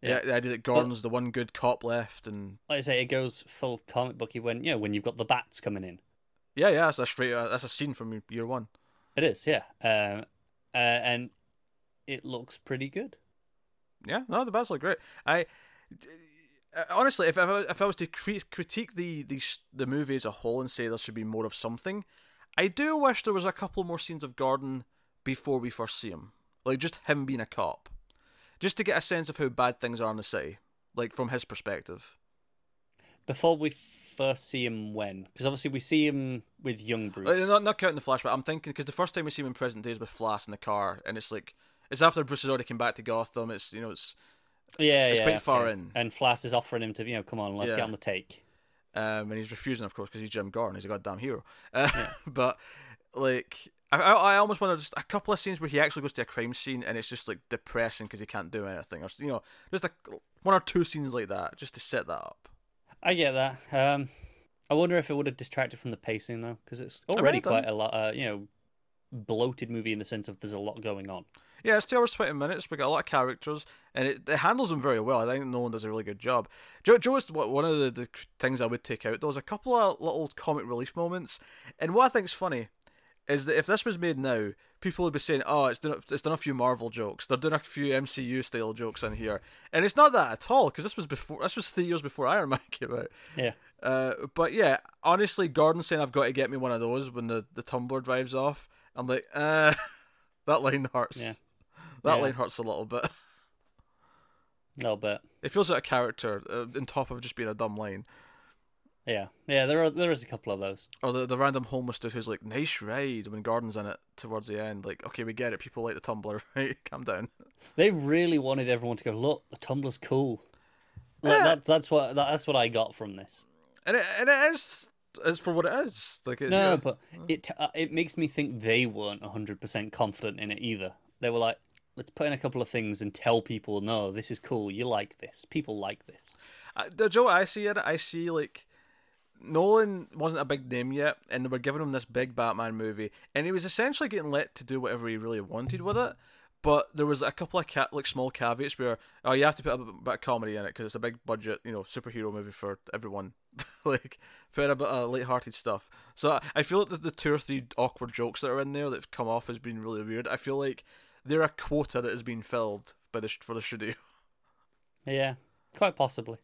Yeah, Yeah. the idea that Gordon's the one good cop left, and Like I say, it goes full comic booky when you know when you've got the bats coming in. yeah, yeah, that's a straight uh, that's a scene from year one. It is, yeah, um, uh, and it looks pretty good. Yeah, no, the bats look great. I uh, Uh, honestly, if I, if I was to critique the, the the movie as a whole and say there should be more of something, I do wish there was a couple more scenes of Gordon before we first see him, like just him being a cop, just to get a sense of how bad things are in the city, like from his perspective. Before we first see him, when because obviously we see him with young uh, Bruce. Like, not not counting the flashback, I'm thinking because the first time we see him in present day is with Flass in the car, and it's like it's after Bruce has already come back to Gotham. It's you know it's yeah, it's yeah, okay. in. And Flass is offering him to you know, come on, let's Yeah. get on the take. um, and he's refusing, of course, because he's Jim Gordon. He's a goddamn hero. Uh, <laughs> but like, I, I almost want to just a couple of scenes where he actually goes to a crime scene, and it's just like depressing because he can't do anything, or you know, just a one or two scenes like that, just to set that up. I get that. Um, I wonder if it would have distracted from the pacing though, because it's already quite a lot. Uh, you know, bloated movie in the sense of there's a lot going on. Yeah, it's two hours twenty minutes. We got a lot of characters, and it, it handles them very well. I think Nolan does a really good job. Joe, Joe is one of the, the things I would take out. There was a couple of little comic relief moments, and what I think's funny is that if this was made now, people would be saying, "Oh, it's done, it's done a few Marvel jokes. They're doing a few MCU style jokes in here," and it's not that at all because this was before. This was three years before Iron Man <laughs> came out. Yeah. Uh, but yeah, honestly, Gordon saying, "I've got to get me one of those" when the the tumbler drives off, I'm like, uh, <laughs> that line hurts. Yeah. That Yeah. line hurts a little bit. A <laughs> little bit. It feels like a character uh, on top of just being a dumb line. Yeah, yeah. There are there is a couple of those. Or the, the random homeless dude who's like, nice ride when Gordon's in it towards the end. Like, okay, we get it. People like the tumbler, <laughs> right? Calm down. They really wanted everyone to go. Look, the tumbler's cool. Like, Yeah. that, that's what that, that's what I got from this. And it, and it is, is for what it is. Like, it, No, yeah. but it uh, it makes me think they weren't hundred percent confident in it either. They were like, let's put in a couple of things and tell people, no, this is cool. You like this. People like this. Uh, you know I see it? I see like Nolan wasn't a big name yet, and they were giving him this big Batman movie, and he was essentially getting let to do whatever he really wanted with it. But there was a couple of ca- like small caveats where oh you have to put a bit, of comedy in it because it's a big budget you know superhero movie for everyone, <laughs> like put a bit of light-hearted stuff. So I- feel like the, the two or three awkward jokes that are in there that've come off as being really weird. I feel like they're a quota that has been filled by the for the studio. <laughs> Yeah, quite possibly.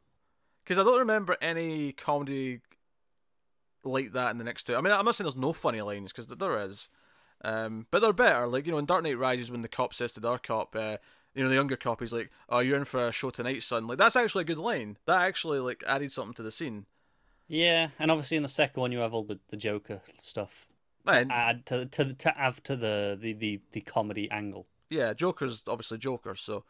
Because I don't remember any comedy like that in the next two. I mean, I'm not saying there's no funny lines because there is, um, but they're better. Like you know, in Dark Knight Rises, when the cop says to the other cop, uh, you know, the younger cop, he's like, "Oh, you're in for a show tonight, son." Like that's actually a good line. That actually like added something to the scene. Yeah, and obviously in the second one you have all the, the Joker stuff. And Add to to to add to the, the, the, the comedy angle. Yeah, Joker's obviously Joker, so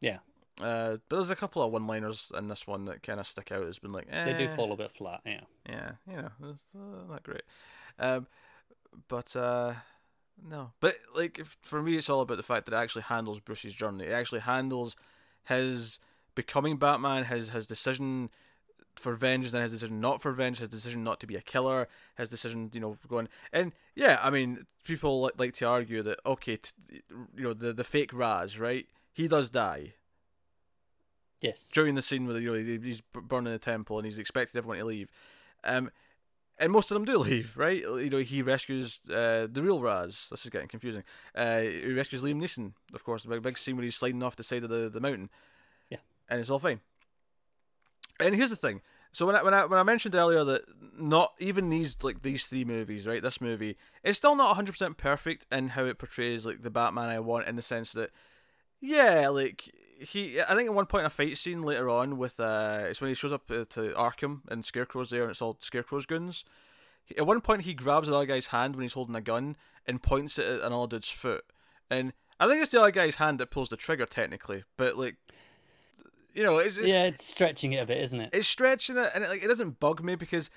Yeah, uh, but there's a couple of one-liners in this one that kind of stick out. Has been like, eh, they do fall a bit flat. Yeah. yeah, you know, it's uh, not great. Um, but uh, no, but like if, for me, it's all about the fact that it actually handles Bruce's journey. It actually handles his becoming Batman, his his decision for vengeance, and his decision not for vengeance, his decision not to be a killer, his decision, you know, going and yeah, I mean, people like, like to argue that okay, t- you know, the the fake Ra's, right? He does die, Yes. during the scene where you know he's burning the temple and he's expecting everyone to leave, um, and most of them do <laughs> leave, right? You know, he rescues uh, the real Ra's. This is getting confusing. Uh, he rescues Liam Neeson, of course, the big, big scene where he's sliding off the side of the, the mountain. Yeah. and it's all fine. And here's the thing. So when I, when I when I mentioned earlier that not even these like these three movies, right? This movie it's still not 100% perfect in how it portrays like the Batman I want in the sense that yeah, like he I think at one point in a fight scene later on with uh it's when he shows up to Arkham and Scarecrow's there and it's all Scarecrow's goons. At one point he grabs another guy's hand when he's holding a gun and points it at another dude's foot. And I think it's the other guy's hand that pulls the trigger technically, but like you know, it's Yeah, it's stretching it a bit, isn't it? it's stretching it and it, like it doesn't bug me because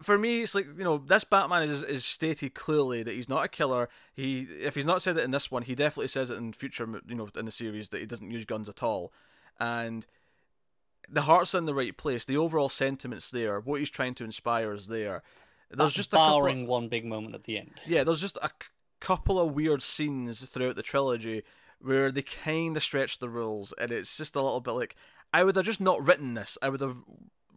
for me it's like you know this batman is, is stated clearly that he's not a killer. He if he's not said it in this one he definitely says it in future you know in the series that he doesn't use guns at all. And the heart's in the right place. The overall sentiments there. What he's trying to inspire is there. There's just a couple one big moment at the end. yeah, there's just a c- couple of weird scenes throughout the trilogy where they kind of stretch the rules, and it's just a little bit like I would have just not written this. I would have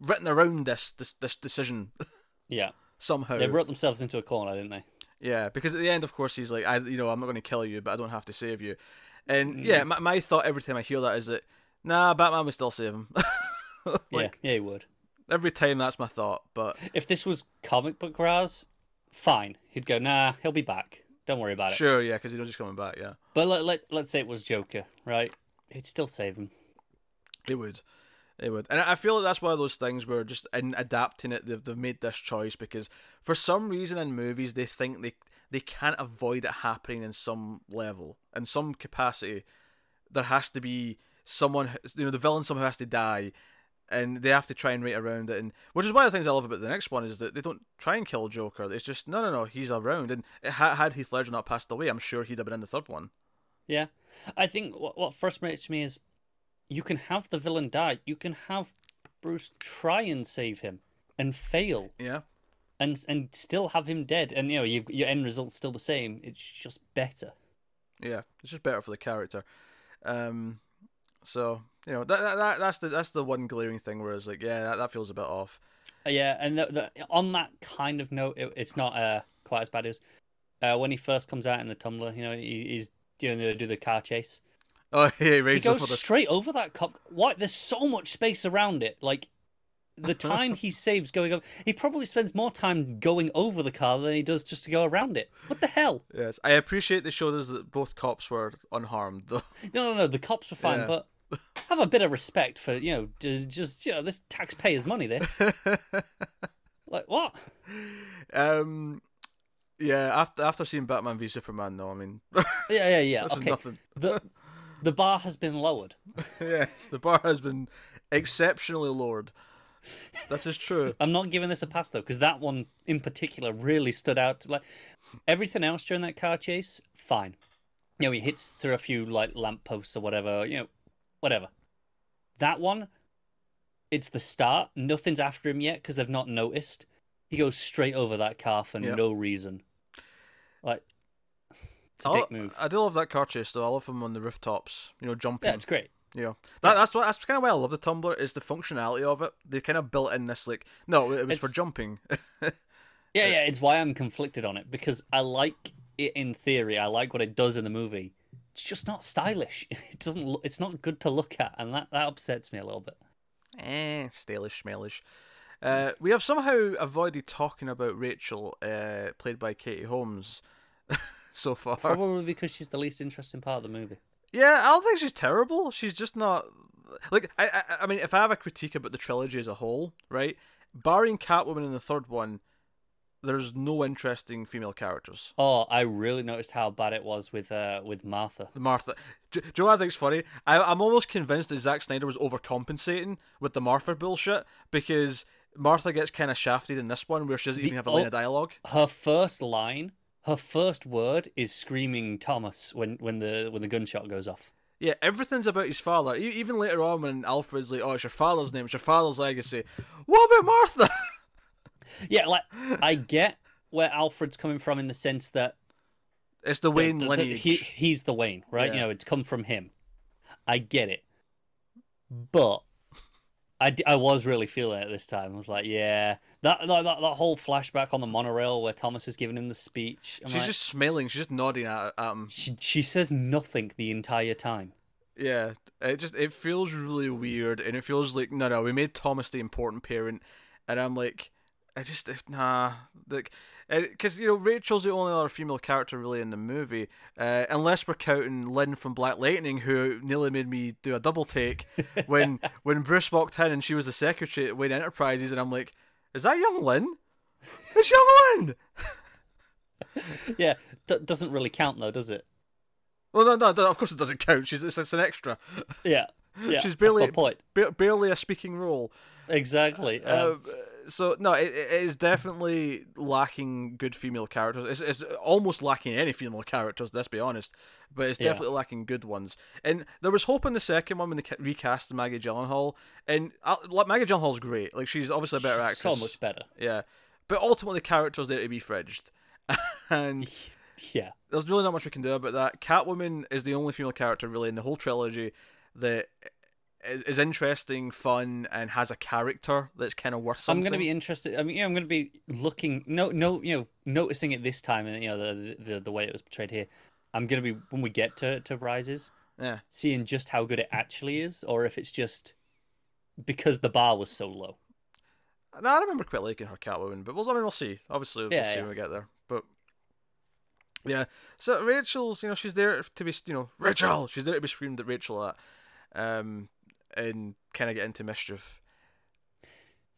written around this this this decision <laughs> Yeah, somehow. they wrote themselves into a corner, didn't they? Yeah, because at the end, of course, he's like, I, you know, I'm not going to kill you, but I don't have to save you. And mm. yeah, my, my thought every time I hear that is that, nah, Batman would still save him. <laughs> like yeah, yeah, he would. every time, that's my thought. But If this was comic book Ra's, fine. He'd go, nah, he'll be back. Don't worry about it. sure, yeah, because he's coming back. Yeah, But let, let, let's say it was Joker, right? He'd still save him. It would. It would. And I feel like that's one of those things where just in adapting it, they've, they've made this choice because for some reason in movies, they think they, they can't avoid it happening in some level, in some capacity. There has to be someone, you know, the villain somehow has to die, and they have to try and write around it. And which is one of the things I love about the next one is that they don't try and kill Joker. It's just no, no, no, he's around. And had Heath Ledger not passed away, I'm sure he'd have been in the third one. Yeah. I think what, what frustrates me is you can have the villain die. You can have Bruce try and save him and fail Yeah. and and still have him dead. And, you know, you, your end result's still the same. It's just better. Yeah, it's just better for the character. Um, so you know that, that, that that's the that's the one glaring thing where it's like, yeah, that, that feels a bit off. Uh, yeah, and the, the, on that kind of note, it, it's not uh, quite as bad as uh, when he first comes out in the tumbler. You know, he, he's doing the do the car chase. <laughs> Oh yeah, he He goes the straight over that cop. Why? There's so much space around it. Like the time he <laughs> saves going up, he probably spends more time going over the car than he does just to go around it. What the hell? Yes, I appreciate they showed us that both cops were unharmed though. No, no, no. The cops were fine, Yeah. but have a bit of respect for you know, just you know, this taxpayers' money. This, <laughs> like, what? um, yeah, after after seeing Batman v Superman, no, I mean, <laughs> Yeah, yeah, yeah. this is okay, nothing. the the bar has been lowered. <laughs> yes, the bar has been exceptionally lowered. This is true. I'm not giving this a pass though, because that one in particular really stood out. Like everything else during that car chase, fine. You know, he hits through a few like lampposts or whatever. You know, whatever. That one, it's the start. Nothing's after him yet because they've not noticed. He goes straight over that car for Yep. no reason. Like, it's a I, dick move. I do love that car chase though. I love him on the rooftops. You know, jumping. Yeah, it's great. You know, that, that's what that's kind of why I love the tumbler is the functionality of it. They kind of built in this like no, it was for jumping. <laughs> Yeah, yeah, it's why I'm conflicted on it because I like it in theory. I like what it does in the movie. It's just not stylish. <laughs> It doesn't. Look, it's not good to look at, and that that upsets me a little bit. eh, stylish, smellish. Uh, we have somehow avoided talking about Rachel, uh, played by Katie Holmes, <laughs> so far. Probably because she's the least interesting part of the movie. Yeah, I don't think she's terrible. She's just not like I. I, I mean, if I have a critique about the trilogy as a whole, right, barring Catwoman in the third one, there's no interesting female characters. Oh, I really noticed how bad it was with uh with Martha. Martha. Do, do you know what I think's funny? I, I'm almost convinced that Zack Snyder was overcompensating with the Martha bullshit because Martha gets kind of shafted in this one where she doesn't even have a line of dialogue. Her first line, her first word is screaming Thomas when when the when the gunshot goes off. Yeah, everything's about his father. Even later on, when Alfred's like, "Oh, it's your father's name. It's your father's legacy." What about Martha? <laughs> Yeah, like I get where Alfred's coming from in the sense that It's the the- Wayne the- the- lineage. he, he's the Wayne, right? Yeah. You know, it's come from him. I get it. But I, I was really feeling it this time. I was like, yeah. That, that, that, that whole flashback on the monorail where Thomas is giving him the speech. I'm She's like, just smiling. She's just nodding at, at him. she, she says nothing the entire time. Yeah, it just it feels really weird, and it feels like no, no, we made Thomas the important parent, and I'm like, I just nah, like, because you know Rachel's the only other female character really in the movie, uh, unless we're counting Lynn from Black Lightning, who nearly made me do a double take <laughs> when when Bruce walked in and she was the secretary at Wayne Enterprises, and I'm like, is that young Lynn? It's young Lynn. <laughs> Yeah, d- doesn't really count though, does it? Well, no, no, no, of course it doesn't count. She's it's, it's an extra. Yeah. <laughs> yeah She's barely ba- barely a speaking role. Exactly. Um, Uh, so no, it, it is definitely lacking good female characters. It's, it's almost lacking any female characters. Let's be honest, but it's Yeah. definitely lacking good ones. And there was hope in the second one when they ca- recast Maggie Gyllenhaal, and uh, like, Maggie Gyllenhaal's great. Like she's obviously a better actress. so much better. Yeah, but ultimately, the character's there to be fridged, <laughs> and <laughs> Yeah. there's really not much we can do about that. Catwoman is the only female character really in the whole trilogy that is, is interesting, fun, and has a character that's kind of worth something. I'm going to be interested. I mean, you know, I'm going to be looking, no, no, you know, noticing it this time, and you know, the the, the way it was portrayed here. I'm going to be when we get to to rises, Yeah. seeing just how good it actually is, or if it's just because the bar was so low. No, I remember quite liking her Catwoman, but we'll, I mean, we'll see. Obviously, we'll Yeah, see yeah. when we get there. But yeah, so Rachel's, you know, she's there to be, you know, Rachel. She's there to be screamed at Rachel at, um, and kind of get into mischief.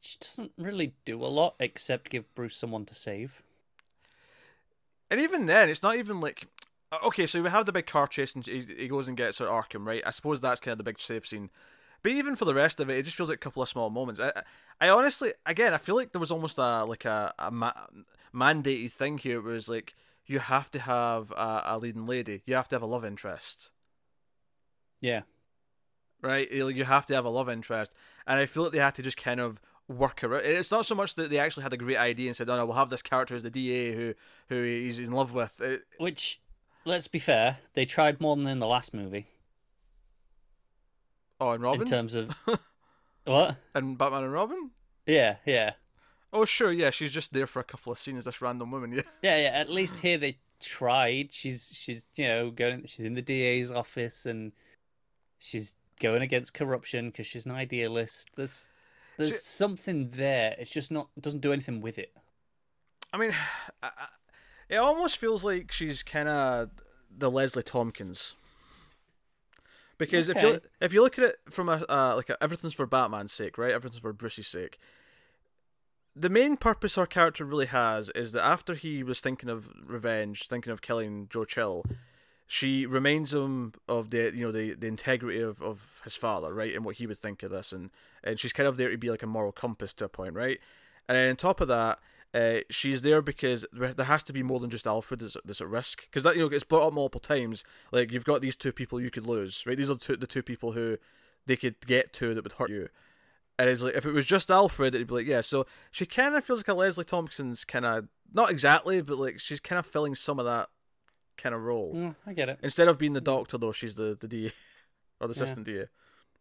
She doesn't really do a lot except give Bruce someone to save. And even then, it's not even like. Okay, so we have the big car chase, and he, he goes and gets her Arkham, right? I suppose that's kind of the big save scene. But even for the rest of it, it just feels like a couple of small moments. I, I- honestly, again, I feel like there was almost a like a, a ma- mandated thing here, where it's like you have to have a, a leading lady, you have to have a love interest, Yeah, right? You you have to have a love interest, and I feel like they had to just kind of work around. It's not so much that they actually had a great idea and said, "Oh no, we'll have this character as the DA who who he's in love with." It, which let's be fair. They tried more than in the last movie Oh, and Robin in terms of <laughs> what? and Batman and Robin. Yeah, yeah, Oh, sure, yeah, she's just there for a couple of scenes. This random woman, yeah. <laughs> yeah, yeah. At least here they tried. She's she's you know going. She's in the DA's office and she's going against corruption because she's an idealist. There's there's She- something there. It's just not. Doesn't do anything with it. I mean, <sighs> I, I- it almost feels like she's kind of the Leslie Tompkins. Because if you if you look at it from a uh, like a, everything's for Batman's sake, right? Everything's for Bruce's sake. The main purpose our character really has is that after he was thinking of revenge, thinking of killing Joe Chill, she reminds him of the you know the, the integrity of, of his father, right, and what he would think of this, and and she's kind of there to be like a moral compass to a point, right? And then on top of that, uh, she's there because there has to be more than just Alfred that's, that's at risk. Because that you know it's brought up multiple times. Like you've got these two people you could lose, right? These are two, the two people who they could get to that would hurt you. And it's like if it was just Alfred, it'd be like yeah. So she kind of feels like a Leslie Tompkins kind of not exactly, but like she's kind of filling some of that kind of role. Mm, I get it. Instead of being the doctor, though, she's the the DA <laughs> or the Yeah. assistant DA.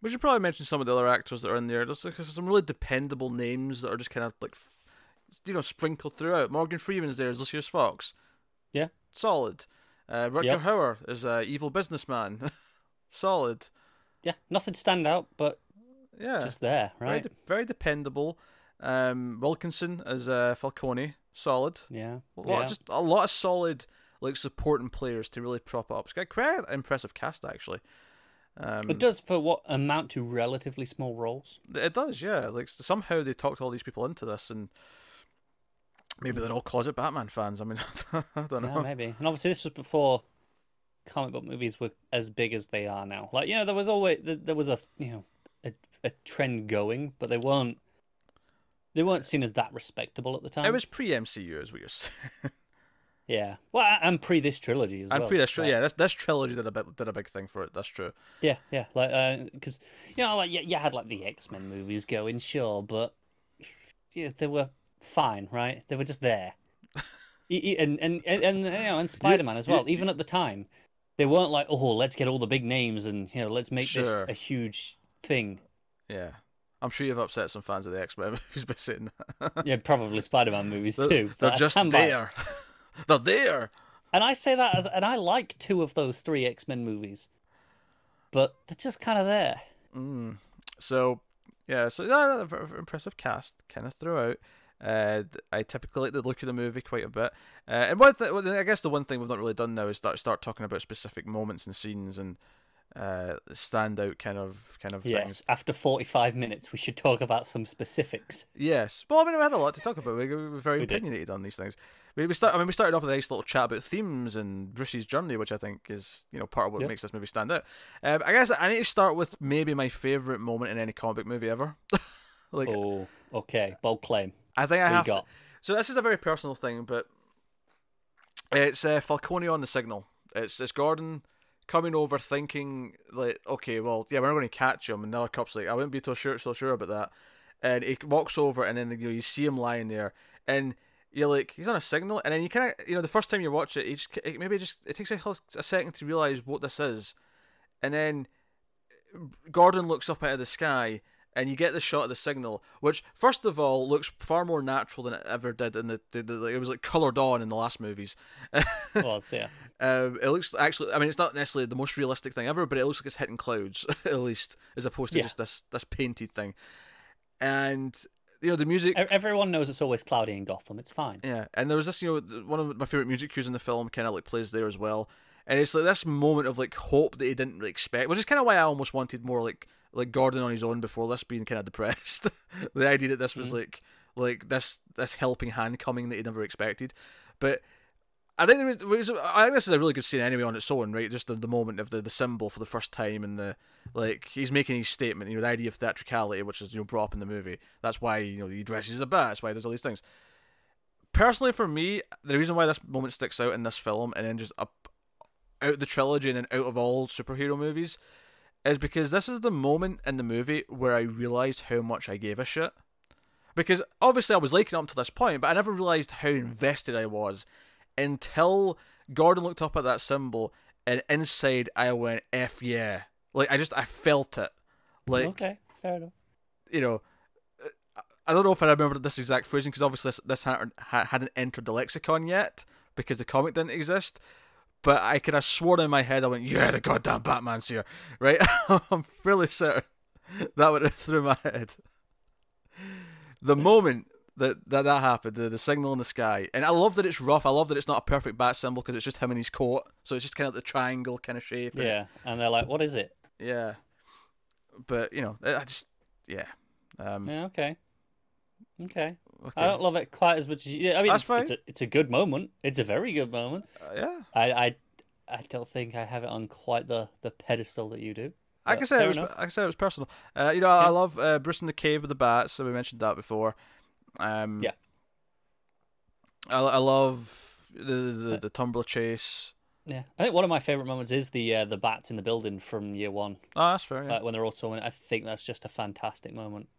We should probably mention some of the other actors that are in there. There's, like, some really dependable names that are just kind of like, you know, sprinkled throughout. Morgan Freeman's there as Lucius Fox. Yeah. Solid. Uh, Rutger Yep. Hauer is a evil businessman. <laughs> Solid. Yeah, nothing stand out, but Yeah. just there, very, right? de- very dependable. Um, Wilkinson as uh, Falcone. Solid. yeah, A lot, yeah. just a lot of solid like supporting players to really prop up. It's got quite an impressive cast actually. Um, It does for what amount to relatively small roles. It does, yeah. Like somehow they talked all these people into this, and maybe they're all closet Batman fans. I mean, <laughs> I don't Yeah, know. maybe. And obviously, this was before comic book movies were as big as they are now. Like you know, there was always there there was a you know a, a trend going, but they weren't they weren't seen as that respectable at the time. It was pre MCU, is what you're <laughs> saying, yeah. Well, and pre this trilogy as and well. pre this. tri- Like, Yeah, this this trilogy did a bit did a big thing for it. That's true. Yeah, yeah, like uh, because you know, like you, you had like the X Men movies going, sure, but yeah, they were fine, right? They were just there, <laughs> and and and, and you know, and Spider Man as well. Even at the time, they weren't like, oh, let's get all the big names and you know, let's make this a huge thing. Yeah, I'm sure you've upset some fans of the X Men <laughs> movies by saying that. Yeah, probably Spider Man movies They're, too. they're just stand by it. there. <laughs> <laughs> they're there. and I say that as, and I like two of those three X Men movies, but they're just kind of there. Mm. So yeah, so yeah, a very- very impressive cast kind of throughout. Uh, I typically like the look of the movie quite a bit. Uh, and one th- I guess the one thing we've not really done now is start start talking about specific moments and scenes and uh, standout kind of kind of Yes, things. after forty five minutes, we should talk about some specifics. Yes. Well, I mean, we had a lot to talk about. We we were very We did. opinionated on these things. We we start. I mean, we started off with a nice little chat about themes and Bruce's journey, which I think is you know part of what Yeah. makes this movie stand out. Um, I guess I need to start with maybe my favorite moment in any comic movie ever. <laughs> like Oh, okay, bold claim. I think I have to. So this is a very personal thing, but it's uh, Falcone on the signal. It's it's Gordon coming over, thinking like, okay, well, yeah, we're not going to catch him, and the other cop's like, I wouldn't be so sure so sure about that. And he walks over, and then you know you see him lying there, and you're like, he's on a signal, and then you kind of, you know, the first time you watch it, he just it, maybe just it takes a, a second to realize what this is, and then Gordon looks up out of the sky and you get the shot of the signal, which first of all looks far more natural than it ever did in the, the, the it was like colored on in the last movies. <laughs> Was yeah. Um, it looks actually, I mean, it's not necessarily the most realistic thing ever, but it looks like it's hitting clouds <laughs> at least, as opposed to Yeah. just this this painted thing. And you know the music, Everyone knows it's always cloudy in Gotham. It's fine. yeah, and there was this, you know, one of my favorite music cues in the film kind of like plays there as well, and it's like this moment of like hope that he didn't really expect, which is kind of why I almost wanted more like like Gordon on his own before this being kind of depressed. <laughs> the idea that this was like like this this helping hand coming that he never expected, but. I think there was. I think this is a really good scene anyway on its own, right? Just the, the moment of the, the symbol for the first time, and the like. He's making his statement. You know, the idea of theatricality, which is you know brought up in the movie. That's why you know he dresses as a bat. That's why there's all these things personally for me, the reason why this moment sticks out in this film and then just up out the trilogy and then out of all superhero movies is because this is the moment in the movie where I realized how much I gave a shit. Because obviously I was liking up to this point, but I never realized how invested I was until Gordon looked up at that symbol, and inside I went f yeah. Like I just I felt it. Like okay, fair enough. you know, I don't know if I remember this exact phrasing because obviously this, this hadn't, hadn't entered the lexicon yet because the comic didn't exist. But I could have sworn in my head I went, "Yeah, the goddamn Batman's here," right? <laughs> I'm fairly certain that went through my head. The moment that that, that happened, the, the signal in the sky, and I love that it's rough. I love that it's not a perfect bat symbol because it's just him and his coat, so it's just kind of the triangle kind of shape. and- Yeah, and they're like, "What is it?" yeah. But you know, I just yeah. Um, Yeah, okay, okay. okay. I don't love it quite as much as you. I mean, it's, it's, a, it's a good moment. It's a very good moment. Uh, yeah. I, I, I don't think I have it on quite the, the pedestal that you do. I can say it was. enough. I can say it was personal. Uh, you know, I, I love uh, Bruce in the cave with the bats. So we mentioned that before. Um, Yeah. I, I love the the, the tumbler chase. Yeah, I think one of my favorite moments is the uh, the bats in the building from year one, Oh, that's fair. Yeah. uh, when they're all swimming. I think that's just a fantastic moment.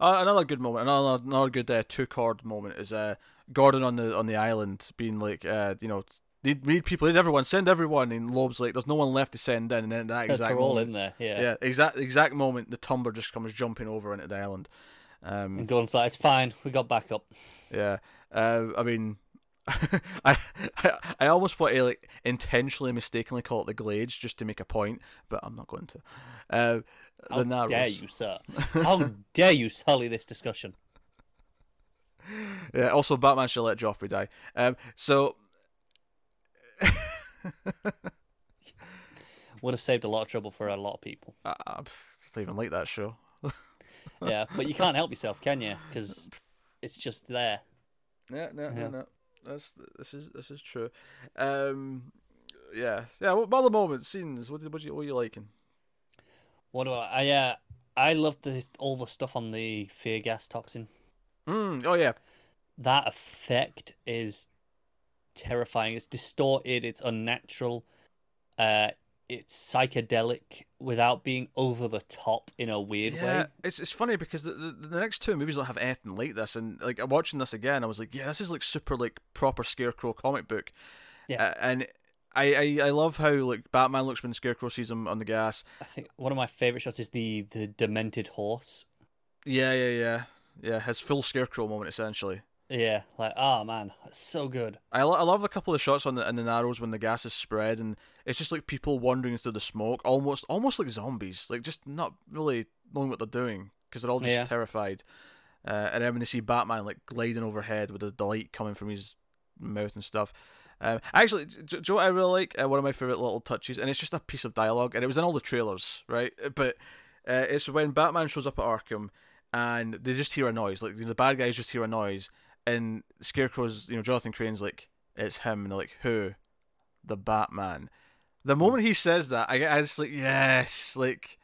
Uh, another good moment. Another another good uh, two chord moment is uh, Gordon on the on the island being like, uh, you know, need need people, need everyone, send everyone. And Loeb's like, there's no one left to send in, and then that exact they're all moment, in there, yeah. yeah, exact exact moment, the tumbler just comes jumping over into the island. Um, And Gordon's like, "It's fine, we got backup." Yeah. Uh, I mean, <laughs> I, I I almost want to like intentionally mistakenly call it the Glades just to make a point, but I'm not going to. Uh, How Narrows. dare you, sir? <laughs> How dare you sully this discussion? Yeah. Also, Batman should let Joffrey die. Um. So. <laughs> Would have saved a lot of trouble for a lot of people. I, I don't even like that show. <laughs> Yeah, but you can't help yourself, can you? Because it's just there. Yeah. No. Yeah. No. No. That's this is this is true. Um. Yeah. Yeah. What about the moment scenes? What did what you what you liking? What do I? I uh, I love the all the stuff on the fear gas toxin. Mm, oh yeah. That effect is terrifying. It's distorted. It's unnatural. Uh, it's psychedelic without being over the top in a weird Yeah, way. it's it's funny because the, the the next two movies don't have anything like this, and like watching this again, I was like, yeah, this is like super like proper Scarecrow comic book. Yeah. Uh, and I, I I love how like Batman looks when Scarecrow sees him on the gas. I think one of my favorite shots is the the demented horse. Yeah, yeah, yeah, yeah. His full Scarecrow moment essentially. Yeah, like oh man, that's so good. I, lo- I love a couple of shots on the in the Narrows when the gas is spread and it's just like people wandering through the smoke, almost almost like zombies, like just not really knowing what they're doing because they're all just Yeah. terrified. Uh, and then when they see Batman like gliding overhead with the, the light coming from his mouth and stuff. Um, actually, do, do you know what I really like? Uh, one of my favorite little touches, and it's just a piece of dialogue, and it was in all the trailers, right? But uh, it's when Batman shows up at Arkham, and they just hear a noise. Like the bad guys just hear a noise, and Scarecrow's, you know, Jonathan Crane's like, it's him, and they're like, who? The Batman. The moment he says that, I, I just like, yes, like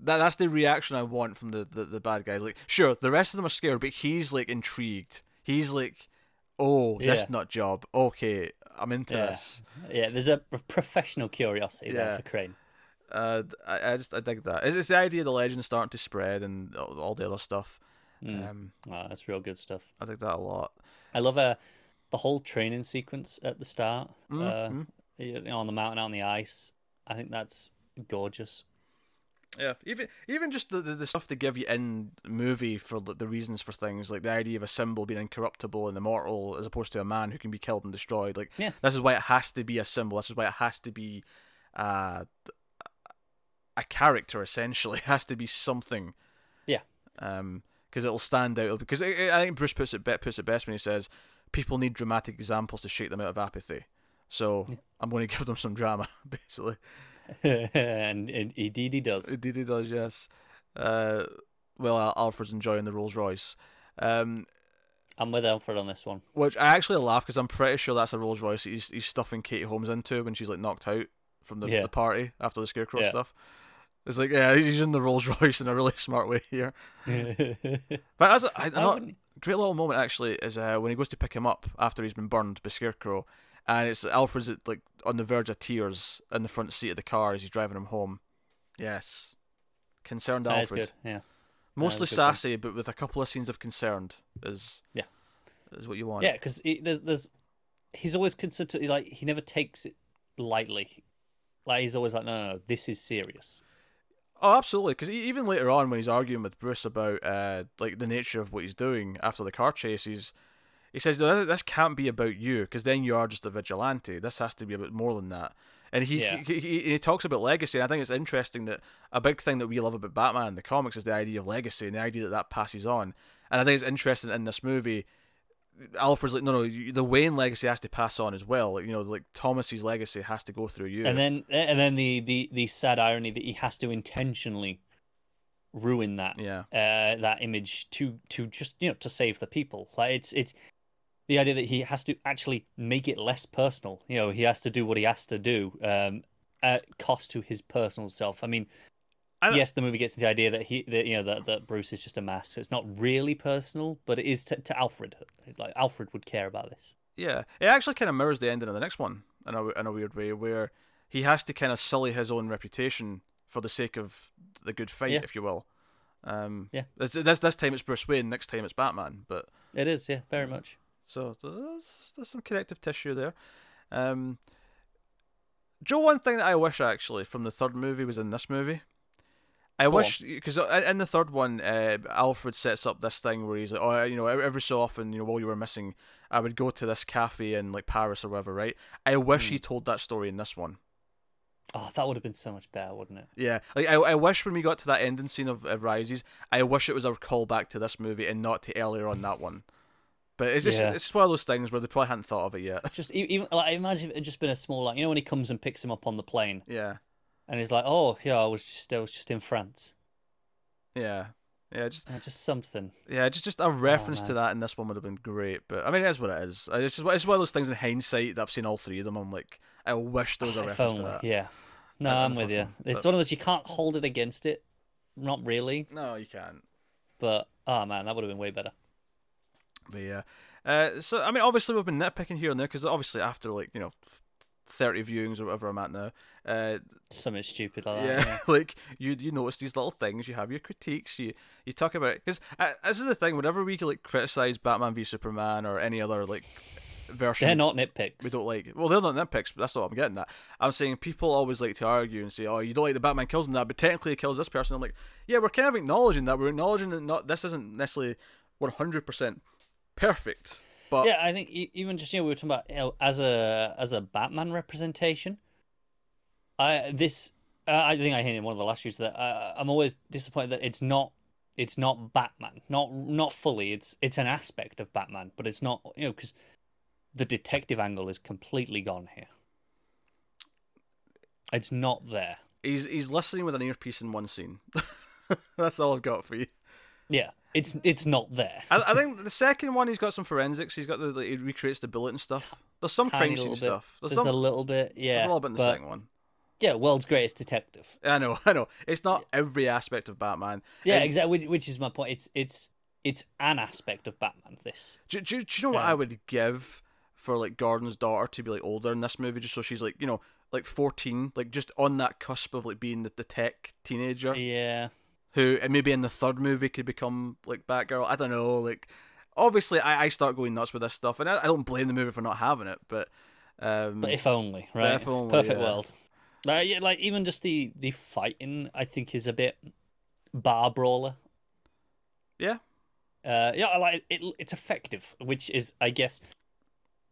that. That's the reaction I want from the, the the bad guys. Like, sure, the rest of them are scared, but he's like intrigued. He's like, oh, this Yeah. nut job. Okay, I'm into Yeah. this. Yeah, there's a professional curiosity Yeah. there for Crane. Uh, I, I just I dig that. It's, it's the idea of the legend starting to spread and all, all the other stuff. Mm. Um, Oh, that's real good stuff. I dig that a lot. I love uh, the whole training sequence at the start. Mm, uh, mm. You know, on the mountain, out on the ice. I think that's gorgeous. Yeah, even even just the, the, the stuff they give you in the movie for the, the reasons for things, like the idea of a symbol being incorruptible and immortal, as opposed to a man who can be killed and destroyed. Like Yeah. this is why it has to be a symbol. This is why it has to be uh, a character. Essentially, <laughs> it has to be something. Yeah. Um, because it'll stand out. Because I, I think Bruce puts it puts it best when he says, "People need dramatic examples to shake them out of apathy." So I'm going to give them some drama, <laughs> basically. <laughs> and, indeed he does. Indeed, he does. Yes. Uh, well, Alfred's enjoying the Rolls Royce, um, I'm with Alfred on this one. which I actually laugh because I'm pretty sure that's a Rolls Royce he's, he's stuffing Katie Holmes into when she's like knocked out from the, Yeah. the party after the Scarecrow Yeah. stuff. It's like yeah, he's in the Rolls Royce in a really <laughs> smart way here. But as a, I, not, wouldn't- great little moment actually is uh, when he goes to pick him up after he's been burned by Scarecrow, and it's Alfred's at, like on the verge of tears in the front seat of the car as he's driving him home. Yes, concerned that Alfred. Yeah. Mostly that's a good point. sassy, but with a couple of scenes of concerned is Yeah. is what you want. Yeah, because there's there's he's always considered like he never takes it lightly. Like he's always like, no, no, no this is serious. Oh, absolutely. Because even later on, when he's arguing with Bruce about uh, like the nature of what he's doing after the car chase, he's he says, "No, this can't be about you, because then you are just a vigilante. This has to be about more than that." And he, Yeah. he, he he talks about legacy. And I think it's interesting that a big thing that we love about Batman in the comics is the idea of legacy and the idea that that passes on. And I think it's interesting in this movie. Alfred's like, no, no, you- the Wayne legacy has to pass on as well. You know, like Thomas's legacy has to go through you. And then and then the, the the sad irony that he has to intentionally ruin that yeah, uh, that image to to just you know to save the people. Like it's it's the idea that he has to actually make it less personal. You know, he has to do what he has to do um, at cost to his personal self. I mean, I- yes, the movie gets the idea that he that you know that, that Bruce is just a mask. So it's not really personal, but it is to, to Alfred. Like Alfred would care about this. Yeah, it actually kind of mirrors the ending of the next one in a in a weird way, where he has to kind of sully his own reputation for the sake of the good fight, Yeah. if you will. Um, Yeah. This, this this time it's Bruce Wayne, next time it's Batman, but It is, yeah, very much. So there's, there's some connective tissue there. Um, Joe, one thing that I wish actually from the third movie was in this movie. I Go wish because in the third one, uh, Alfred sets up this thing where he's like, oh, you know, every so often, you know, while you were missing, I would go to this cafe in like Paris or whatever, right? I wish Hmm. he told that story in this one. Oh, that would have been so much better, wouldn't it? Yeah, like I, I wish when we got to that ending scene of, of Rises, I wish it was a callback to this movie and not to earlier on that one. But it's just Yeah. it's just one of those things where they probably hadn't thought of it yet. Just even like imagine if it had just been a small like you know when he comes and picks him up on the plane Yeah, and he's like, oh yeah, I was just I was just in France. yeah, yeah. Just Uh, just something. yeah, just just a reference to that in this one would have been great. But I mean, it is what it is. Uh, It's just it's one of those things in hindsight that I've seen all three of them. I'm like, I wish there was a If reference to that. Yeah. No, I'm with you. unfortunately, It's one of those you can't hold it against it. Not really, No, you can't. but oh man, that would have been way better. But yeah. Uh, so I mean, obviously we've been nitpicking here and there because obviously after like you know. 30 viewings or whatever I'm at now. Uh, Something stupid like yeah, that. Yeah. <laughs> like you you notice these little things. You have your critiques. You you talk about it because uh, this is the thing. Whenever we like criticize Batman v Superman or any other like version, They're not nitpicks. we don't like. Well, they're not nitpicks, but that's not what I'm getting at. I'm saying people always like to argue and say, "Oh, you don't like the Batman kills in that, but technically he kills this person." I'm like, yeah, we're kind of acknowledging that. We're acknowledging that not this isn't necessarily 100 percent perfect, but yeah, I think even just you know we were talking about you know, as a as a Batman representation. I this uh, I think I hit in one of the last years that uh, I'm always disappointed that it's not it's not Batman, not not fully. It's it's an aspect of Batman, but it's not you know because the detective angle is completely gone here. It's not there. he's he's listening with an earpiece in one scene. <laughs> that's all I've got for you. Yeah, it's it's not there. I, I think the second one he's got some forensics. He's got the like, he recreates the bullet and stuff. There's some Tiny crime scene bit. stuff. There's, There's some a little bit, yeah. there's a little bit in the second one. Yeah, world's greatest detective. I know, I know. It's not every aspect of Batman. Yeah, And exactly. Which, is my point. It's it's it's an aspect of Batman. This. Do, do, do you know what Yeah. I um, would give for like Gordon's daughter to be like older in this movie, just so she's like you know like 14, like just on that cusp of like being the, the tech teenager Yeah. Who and maybe in the third movie could become like Batgirl. I don't know. Like obviously I, I start going nuts with this stuff, and I, I don't blame the movie for not having it, but um, But if only, right? if only, Perfect yeah. world. Like, yeah, like even just the the fighting, I think is a bit bar brawler. yeah, Uh, yeah, I like it. It's effective, which is, I guess,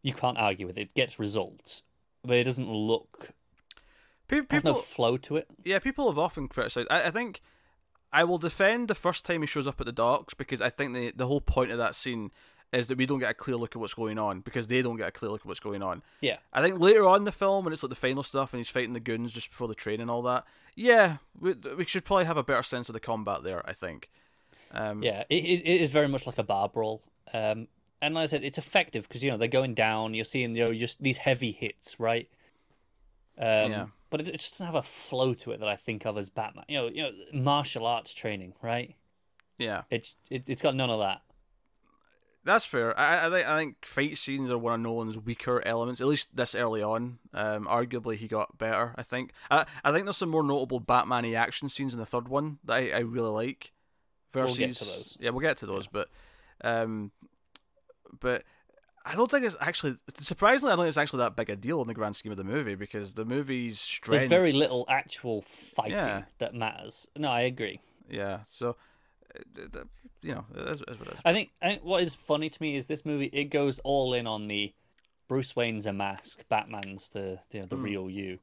you can't argue with it. It gets results, but it doesn't look. Pe- There's no flow to it. yeah people have often criticized. I, I think I will defend the first time he shows up at the docks because I think the the whole point of that scene is that we don't get a clear look at what's going on because they don't get a clear look at what's going on. Yeah, I think later on in the film, when it's like the final stuff and he's fighting the goons just before the train and all that, yeah, we, we should probably have a better sense of the combat there. I think. Um, yeah. It, it, is very much like a bar brawl. Um, and like I said, it's effective because you know they're going down. You're seeing you know just these heavy hits, right? Um, Yeah. But it, it just doesn't have a flow to it that I think of as Batman. You know, you know, martial arts training, right? yeah, It's it, it's got none of that. that's fair. I, I think I think fight scenes are one of Nolan's weaker elements. At least this early on. Um, arguably he got better. I think. I I think there's some more notable Batman-y action scenes in the third one that I, I really like. We'll Versus, those. yeah, we'll get to those, but um, but I don't think it's actually surprisingly. I don't think it's actually that big a deal in the grand scheme of the movie because the movie's strength. There's very little actual fighting Yeah. that matters. No, I agree. Yeah, so uh, you know, it is what it is. I think I think what is funny to me is this movie. It goes all in on the Bruce Wayne's a mask, Batman's the you know, the real you.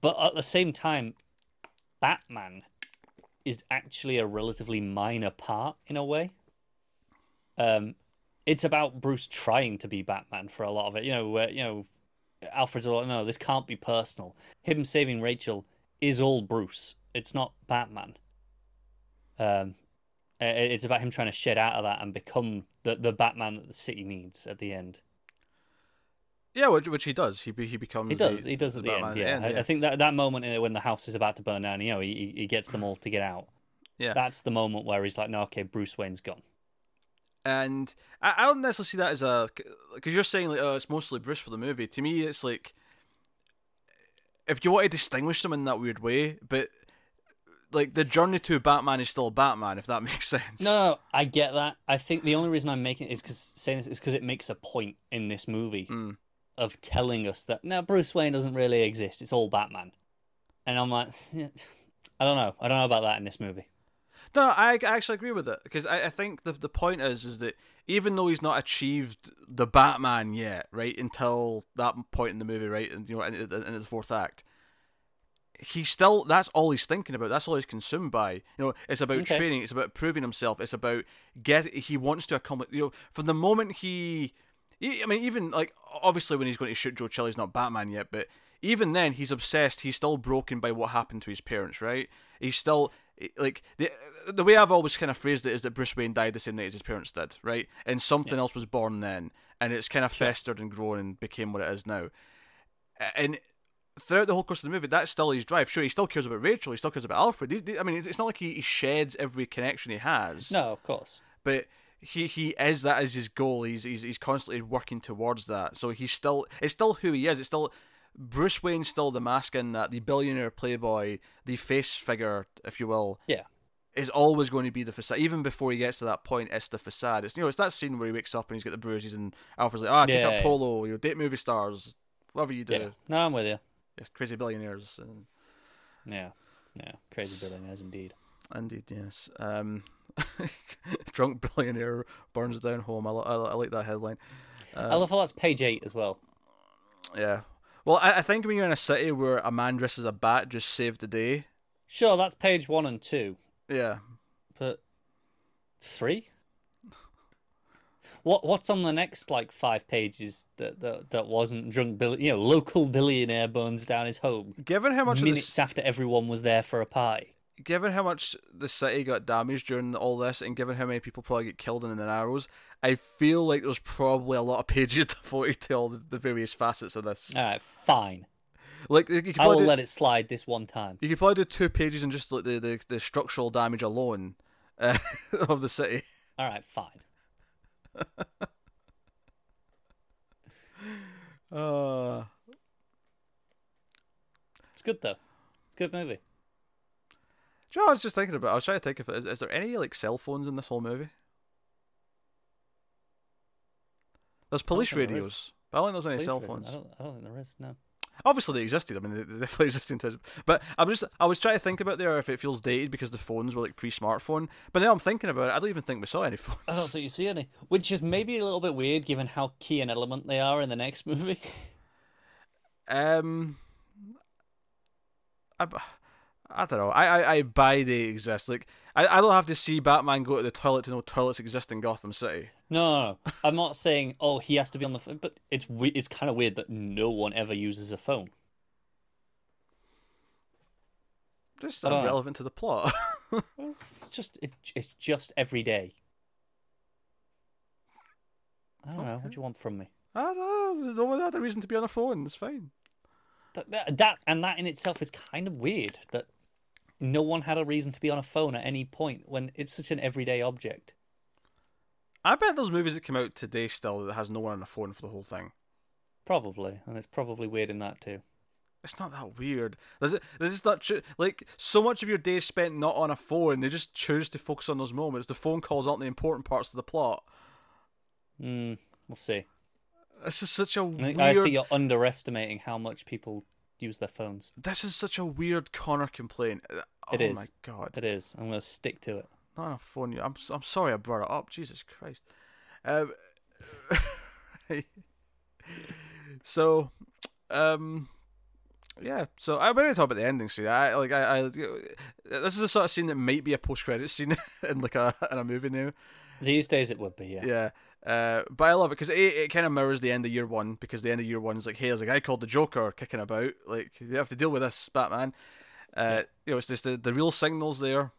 But at the same time, Batman is actually a relatively minor part in a way. Um, it's about Bruce trying to be Batman for a lot of it. You know, where you know, Alfred's all no, this can't be personal. Him saving Rachel is all Bruce. It's not Batman. Um, it's about him trying to shed out of that and become the the Batman that the city needs at the end. yeah, which, which he does. He he becomes. He does. the- he does at the, Batman end. at Yeah, I, I think that that moment when the house is about to burn down, you know, he he- he gets them all to get out. Yeah. That's the moment where he's like, no, okay, Bruce Wayne's gone. And I, I don't necessarily see that as a because you're saying like oh it's mostly Bruce for the movie. To me, it's like if you want to distinguish them in that weird way, but like the journey to Batman is still Batman, if that <laughs> makes sense. No, no, I get that. I think the only reason I'm making it is because saying this is because it makes a point in this movie Mm. of telling us that now Bruce Wayne doesn't really exist. It's all Batman, and I'm like, yeah, <laughs> I don't know. I don't know about that in this movie. No, I, I actually agree with it because I, I think the the point is is that even though he's not achieved the Batman yet, right until that point in the movie, right, and you know, in, in, in his fourth act, he's still that's all he's thinking about. That's all he's consumed by. You know, it's about Okay. training. It's about proving himself. It's about get. He wants to accomplish. You know, from the moment he, he- I mean, even like obviously when he's going to shoot Joe Chill, he's not Batman yet, but even then he's obsessed. He's still broken by what happened to his parents, right? He's still like the the way I've always kind of phrased it is that Bruce Wayne died the same night as his parents did, right? And something else was born then, and it's kind of festered and grown and became what it is now. And throughout the whole course of the movie, that's still his drive. Sure, he still cares about Rachel. He still cares about Alfred. These, these- I mean, it's, it's not like he, he sheds every connection he has No, of course. but he he is that as his goal. He's he's he's constantly working towards that. So he's still it's still who he is. It's still Bruce Wayne's still the mask in that the billionaire playboy, the face figure, if you will, Yeah. is always going to be the facade. Even before he gets to that point, it's the facade. It's you know it's that scene where he wakes up and he's got the bruises and Alfred's like, ah, take Yeah, up yeah. polo, you know, date movie stars, whatever you do, Yeah. No, I'm with you. yes, crazy billionaires. And, Yeah. Yeah. Crazy billionaires indeed. Indeed, yes. Um, <laughs> drunk billionaire burns down home. I, li- I, I like that headline. I love how that's page eight as well. Yeah. Well, I, I think when you're in a city where a man dresses as a bat just saved the day. Sure, that's page one and two, Yeah. but three. What what's on the next like five pages that that, that wasn't drunk bill you know local billionaire burns down his home Given how much of minutes this, after everyone was there for a pie. Given how much the city got damaged during all this, and given how many people probably get killed in the Narrows, I feel like there's probably a lot of <laughs> pages devoted to all the, the various facets of this. All right, fine. Like you could I will do, let it slide this one time. you could probably do two pages on just like the, the, the structural damage alone uh, <laughs> of the city. All right, fine. <laughs> Uh, It's good though. It's good movie. Do you know, I was just thinking about. I was trying to think if. Is, is there any like cell phones in this whole movie? There's police think there radios, but I don't think there's any Police cell phones. I don't. I don't think there is. No. Obviously, they existed. I mean, they, they definitely <laughs> existed. But I'm just, I was trying to think about there if it feels dated because the phones were like pre-smartphone. But now I'm thinking about it, I don't even think we saw any <laughs> phones. I don't think you see any, which is maybe a little bit weird given how key an element they are in the next <laughs> movie. Um, I, I don't know. I, I, I buy they exist. Like, I, I don't have to see Batman go to the toilet to know toilets exist in Gotham City. No, no, no. I'm not saying oh he has to be on the phone, but it's we- it's kind of weird that no one ever uses a phone. Just I don't know. irrelevant to the plot. <laughs> It's just it, it's just every day. I don't know what do you want from me. I don't know. No one had a reason to be on a phone. It's fine. That, that that and that in itself is kind of weird that no one had a reason to be on a phone at any point when it's such an everyday object. I bet those movies that come out today still that has no one on a phone for the whole thing. Probably, and it's probably weird in that too. It's not that weird. There's, there's just not cho- like so much of your day is spent not on a phone. They just choose to focus on those moments. The phone calls aren't the important parts of the plot. Hmm. We'll see. This is such a weird. I think you're underestimating how much people use their phones. This is such a weird Connor complaint. Uh, oh is. my god! It is. I'm gonna stick to it. Not on a phone. I'm I'm sorry I brought it up. Jesus Christ. Um, <laughs> so, um, yeah. So I'm going to talk about the ending scene. I like I, I this is the sort of scene that might be a post credit scene <laughs> in like a in a movie now. These days it would be, yeah. Yeah. Uh, but I love it because it, it kind of mirrors the end of year one because the end of year one is like, hey, there's a guy called the Joker kicking about. Like, you have to deal with this, Batman. Uh, you know, it's just the, the real signals there.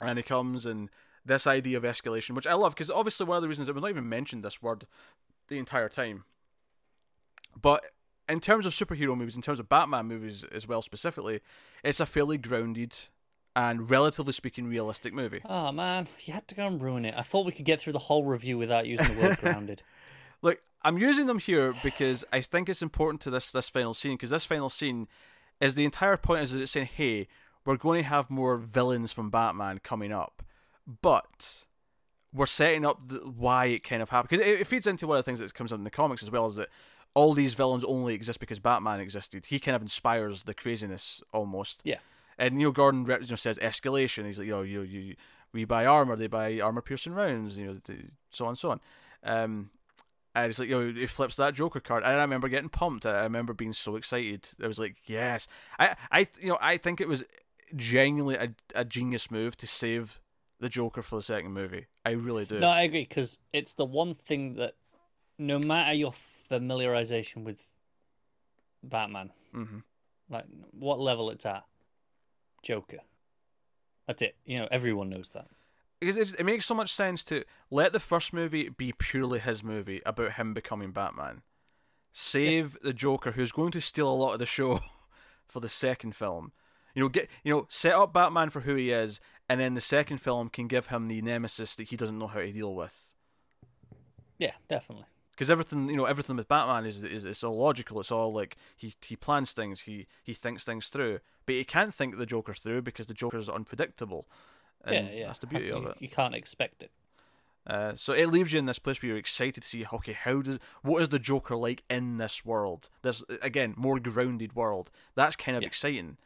And he comes and this idea of escalation, which I love because obviously one of the reasons that we've not even mentioned this word the entire time. But in terms of superhero movies, in terms of Batman movies as well specifically, it's a fairly grounded and relatively speaking realistic movie. Oh man, you had to go and ruin it. I thought we could get through the whole review without using the word <laughs> grounded. Look, I'm using them here because I think it's important to this this final scene because this final scene is the entire point is that it's saying, hey, we're going to have more villains from Batman coming up, but we're setting up the, why it kind of happened because it, it feeds into one of the things that comes up in the comics as well is that all these villains only exist because Batman existed. He kind of inspires the craziness almost. Yeah. And Neil Gordon you know, says escalation. He's like, you know, you you we buy armor, they buy armor piercing rounds, you know, so on and so on. Um, and it's like, you know, he flips that Joker card, and I remember getting pumped. I remember being so excited. I was like, yes, I, I, you know, I think it was genuinely a, a genius move to save the Joker for the second movie. I really do. No, I agree because it's the one thing that, no matter your familiarization with Batman, hmm like what level it's at, Joker. That's it. You know, everyone knows that. Because it's, it makes so much sense to let the first movie be purely his movie about him becoming Batman. Save the Joker, who's going to steal a lot of the show <laughs> for the second film. You know, get you know, set up Batman for who he is, and then the second film can give him the nemesis that he doesn't know how to deal with. Yeah, definitely. Because everything, you know, everything with Batman is is it's all logical. It's all like he he plans things, he he thinks things through, but he can't think the Joker through because the Joker is unpredictable. And yeah, yeah. that's the beauty you, of it. You can't expect it. Uh, so it leaves you in this place where you're excited to see, okay, how does what is the Joker like in this world? This again more grounded world. That's kind of Yeah. exciting.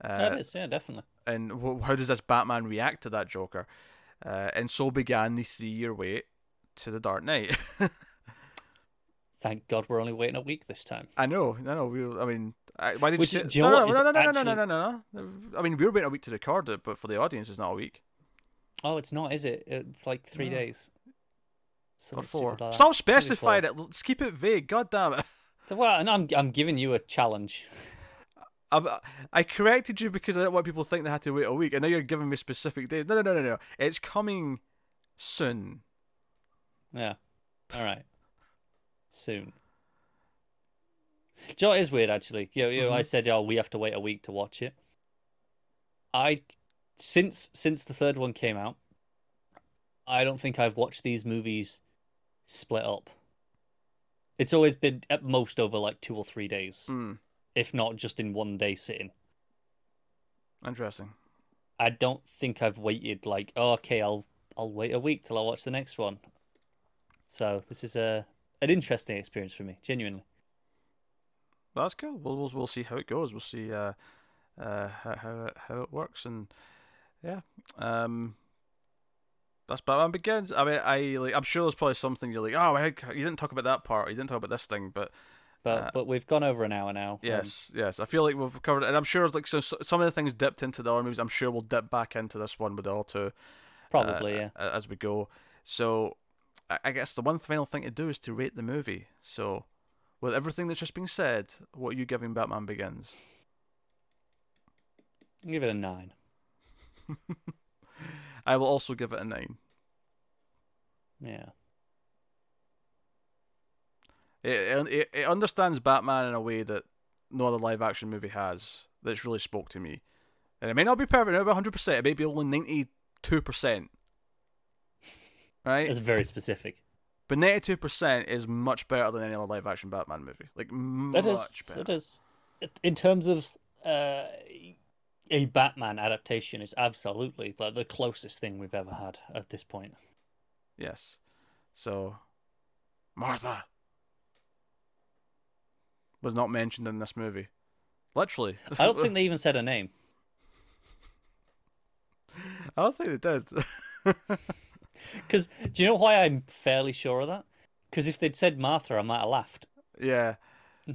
that Uh, is, yeah, definitely. and wh- how does this Batman react to that Joker? Uh, and so began the three-year wait to the Dark Knight. <laughs> Thank God we're only waiting a week this time. I know, I know. We, I mean, I, why did Which- you say? you know no, no, no, no, no, no, actually- no, no, no, no. I mean, we were waiting a week to record it, but for the audience, it's not a week Oh, it's not, is it? It's like three No. days. or four. like. Stop specifying it. Let's keep it vague. God damn it. <laughs> So, well, and I'm I'm giving you a challenge. I, I corrected you because I didn't want people to think they had to wait a week, and now you're giving me specific days. No, no, no, no, no. It's coming soon. Yeah. All right. Soon. Do you know what is weird actually? You know, you know, I said, "Oh, we have to wait a week to watch it." I since since the third one came out, I don't think I've watched these movies split up. It's always been at most over like two or three days, Hmm. if not just in one day sitting. Interesting. I don't think I've waited like, oh, okay, I'll I'll wait a week till I watch the next one. So this is a an interesting experience for me, genuinely. That's cool. We'll we'll, we'll see how it goes. We'll see uh, uh, how how it, how it works, and yeah, um, that's Batman Begins. I mean, I like. I'm sure there's probably something you're like, oh, I, you didn't talk about that part. Or you didn't talk about this thing, but But Uh, but we've gone over an hour now. um, yes, yes. I feel like we've covered it, and I'm sure like so, so some of the things dipped into the other movies. I'm sure we'll dip back into this one with the other two. probably, uh, yeah. as we go. So I guess the one final thing to do is to rate the movie. So with everything that's just been said, what are you giving Batman Begins? Give it a nine. <laughs> I will also give it a nine. Yeah. It, it it understands Batman in a way that no other live action movie has. That's really spoke to me, and it may not be perfect. It may be hundred percent. It may be only ninety two percent. Right, It's very specific. but ninety two percent is much better than any other live action Batman movie. Like much is better. it is in terms of uh, a Batman adaptation, it's absolutely like the closest thing we've ever had at this point. Yes. So, Martha was not mentioned in this movie. Literally. I don't think they even said her name. <laughs> I don't think they did. <laughs> <laughs> Because do you know why I'm fairly sure of that? Because if they'd said Martha, I might have laughed. yeah. <laughs>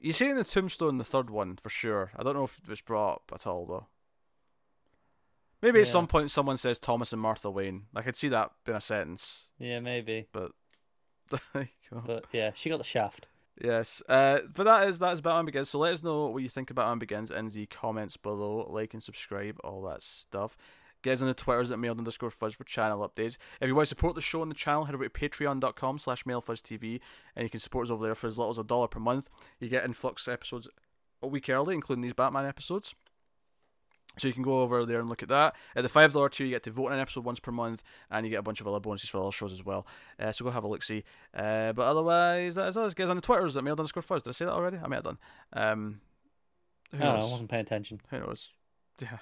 You see in the tombstone, the third one for sure. I don't know if it was brought up at all though. Maybe at some point someone says Thomas and Martha Wayne. I could see that being a sentence, Yeah, maybe. but <laughs> there you go. But yeah, she got the shaft. Yes, uh, but that is that is Batman Begins. So let us know what you think about Batman Begins in the comments below. Like and subscribe, all that stuff. Get us on the Twitters at mailed underscore fuzz for channel updates. If you want to support the show and the channel, head over to patreon.com slash mailfuzztv and you can support us over there for as little as a dollar per month. You get influx episodes a week early, including these Batman episodes. So you can go over there and look at that. At the five dollar tier, you get to vote on an episode once per month, and you get a bunch of other bonuses for other shows as well. Uh, so go have a look see. Uh, but otherwise, that is us. Guys on the Twitters at mailed underscore fuzz. Did I say that already? I may have done. Um, who Oh, I wasn't paying attention. Who knows? <laughs> Yeah.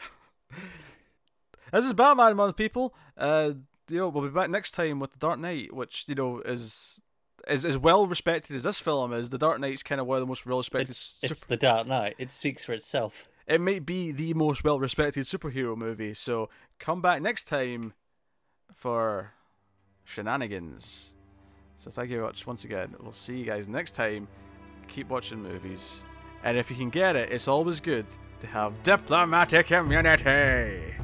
This is Batman month, people. Uh, you know, we'll be back next time with the Dark Knight, which you know is is as well respected as this film is. The Dark Knight's kind of one of the most well respected. It's it's the Dark Knight. It speaks for itself. it may be the most well respected superhero movie. So come back next time for shenanigans. So thank you very much once again. We'll see you guys next time. Keep watching movies. And if you can get it, it's always good to have diplomatic immunity.